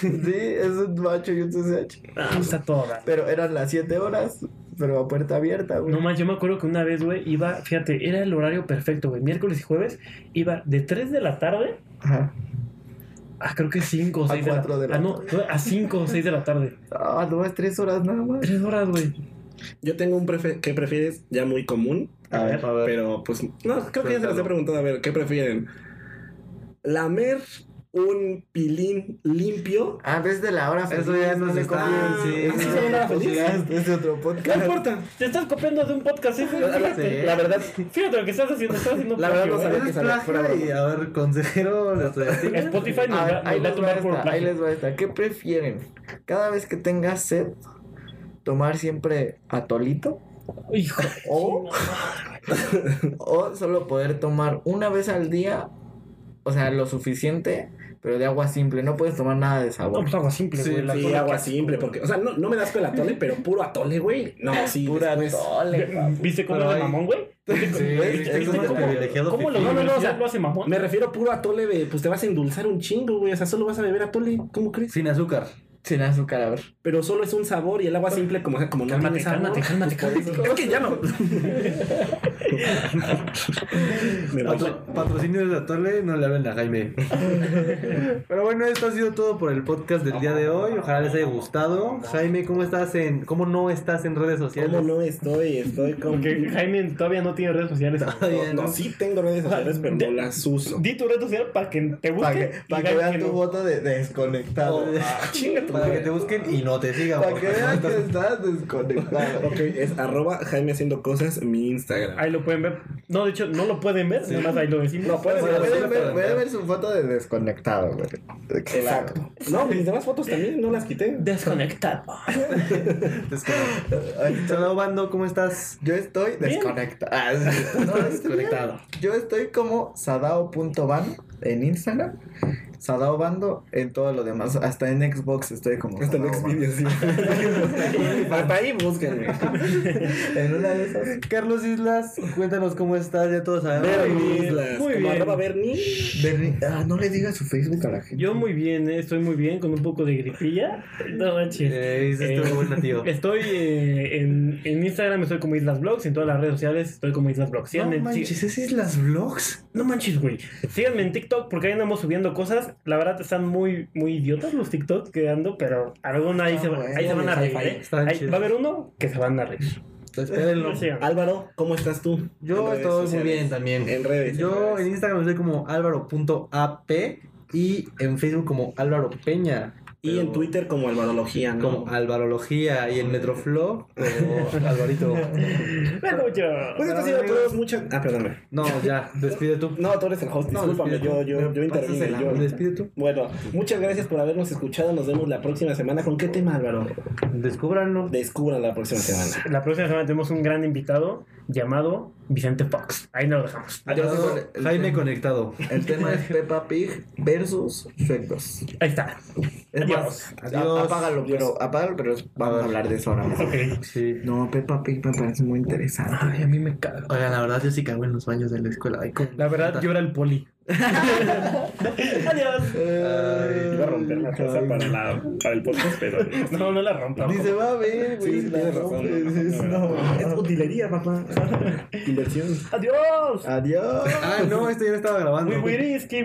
Sí, es un macho y un CCH. Ah, está toda. Pero eran las 7 horas, pero a puerta abierta, güey. No más, yo me acuerdo que una vez, güey, iba, fíjate, era el horario perfecto, güey. Miércoles y jueves iba de 3 de la tarde Ajá. a creo que 5 o A 6 de la cuatro de la Ah, no, a 5 o 6 de la tarde. Ah, no, es 3 horas nada más. 3 horas, güey. Yo tengo un prefe que prefieres ya muy común. A ver. A ver. Pero pues, no, creo que ya se los he preguntado. A ver, ¿qué prefieren? ¿Lamer un pilín limpio? Ah, desde la hora feliz. Eso ya sí. Eso sí, ya- se llama la pues feliz. Es de otro No importa. Te estás copiando de un podcast, ¿eh? Fíjate. La verdad, Fíjate lo que estás haciendo, estás haciendo La verdad no ¿eh? sabía. Que plagio y a ver, consejero. [laughs] Spotify nos A va, a les va tomar por ahí les va esta. ¿Qué prefieren? Cada vez que tengas sed, tomar siempre atolito Hijo. o, [laughs] o solo poder tomar una vez al día, o sea, lo suficiente, pero de agua simple. No puedes tomar nada de No, sabor. pues agua simple, Sí, güey. la Sí, cola agua simple, porque, o sea, no, no me das con el atole, pero puro atole, güey. No, sí, Pura después- atole. ¿Viste cómo Pero de hay- mamón, güey? ¿Viste cómo- Sí, ¿viste es un cómo- privilegiado ¿Cómo lo fifí. No, no, no, o sea, universidad lo hace mamón? Me refiero puro atole de, pues te vas a endulzar un chingo, güey. O sea, solo vas a beber atole, ¿cómo crees? Sin azúcar. Sin azúcar, a ver. Pero solo es un sabor y el agua simple, como, como no Cálmate, tiene sabor. cálmate, cálmate, pues, cálmate. Creo que ya no. [laughs] Me voy. Patro- patrocinios de Atole, no le hablen a Jaime. [laughs] Pero bueno, esto ha sido todo por el podcast del día de hoy. Ojalá les haya gustado. Jaime, ¿cómo estás en, cómo no estás en redes sociales? ¿Cómo no estoy? Estoy con... Porque Jaime todavía no tiene redes sociales. [laughs] Todavía No, no. no, sí tengo redes sociales, pero De- no las uso. Di tu red social para que te busquen. Para que, y pa' que vean tu no. foto de desconectado. Ah, chinga tu Para que te busquen y no te sigan. Para que vean que [laughs] estás- desconectado. Ok, es arroba Jaime haciendo cosas mi Instagram. Ahí lo pueden ver. No, de hecho, no lo pueden ver. Nada más ahí lo decimos. No, pueden ver, pueden ver, pueden ver su foto de desconectado, güey. Exacto. No, mis demás fotos también no las quité. Desconectado. [laughs] Desconectado. Bando, ¿cómo estás? Yo estoy desconectado. Ah, sí. No, Desconectado. Yo estoy como sadao.ban en Instagram. Sadao Bando en todo lo demás. Hasta en Xbox estoy como. Hasta en. Xvideos, sí. [laughs] Hasta ahí búsquenme. En una de esas. Carlos Islas, cuéntanos cómo estás, ya todos sabemos. Bernie Islas. Muy bien. arroba Bernie. Bernie- Ah, no le digas su Facebook a la gente. Yo muy bien, eh, estoy muy bien, con un poco de gripilla. No manches. Eh, Eh, estuvo buen tío. Estoy eh, en, en Instagram, estoy como Islas Vlogs, en todas las redes sociales estoy como Islas Vlogs. No Síganme manches, ¿ese es las vlogs? No manches, güey. Síganme en TikTok porque ahí andamos subiendo cosas. La verdad están muy, muy idiotas los TikToks que ando, pero alguno ahí, Ah, se, va- bueno, ahí se van a reír. ¿eh? Ahí va a haber uno que se van a reír. Espérenlo. Síganme. Álvaro, ¿cómo estás tú? Yo En redes estoy muy bien también. En redes. Yo en redes. Instagram estoy como álvaro.ap y en Facebook como Álvaro Peña. Y en Twitter como Alvarología, ¿no? Como Alvarología y en Metroflow como [laughs] Alvarito. Bueno, yo. Pues esto ha sido todo. Muchas. Ah, perdóname. No, ya, despide tú. No, tú eres el host. No, Discúlpame, despide yo, yo, yo intervine. yo- Despide tú. Bueno, muchas gracias por habernos escuchado. Nos vemos la próxima semana. ¿Con qué tema, Álvaro? Descúbranlo. Descubran la próxima semana. La próxima semana tenemos un gran invitado llamado Vicente Fox. Ahí nos lo dejamos. Adiós. El Jaime Conectado. El tema es Peppa Pig versus Shrek 2. Ahí está. Es Adiós. apágalo, pero, apágalo, pero vamos a hablar de eso ahora mismo. Ok. Sí. No, Peppa Pig me parece muy interesante. Ay, a mí me cago. Oigan, la verdad yo sí cago en los baños de la escuela. Ay, La verdad, yo era el poli. [laughs] Adiós. Ay. Iba a romper la taza para, la, para el podcast, pero. [laughs] No, no la rompa. Ni se va a ver, güey. Sí, tienes razón. No, no, no. Es utilería, papá. Inversión. Adiós. Adiós. Ah, no, esto ya no estaba grabando. Muy whisky.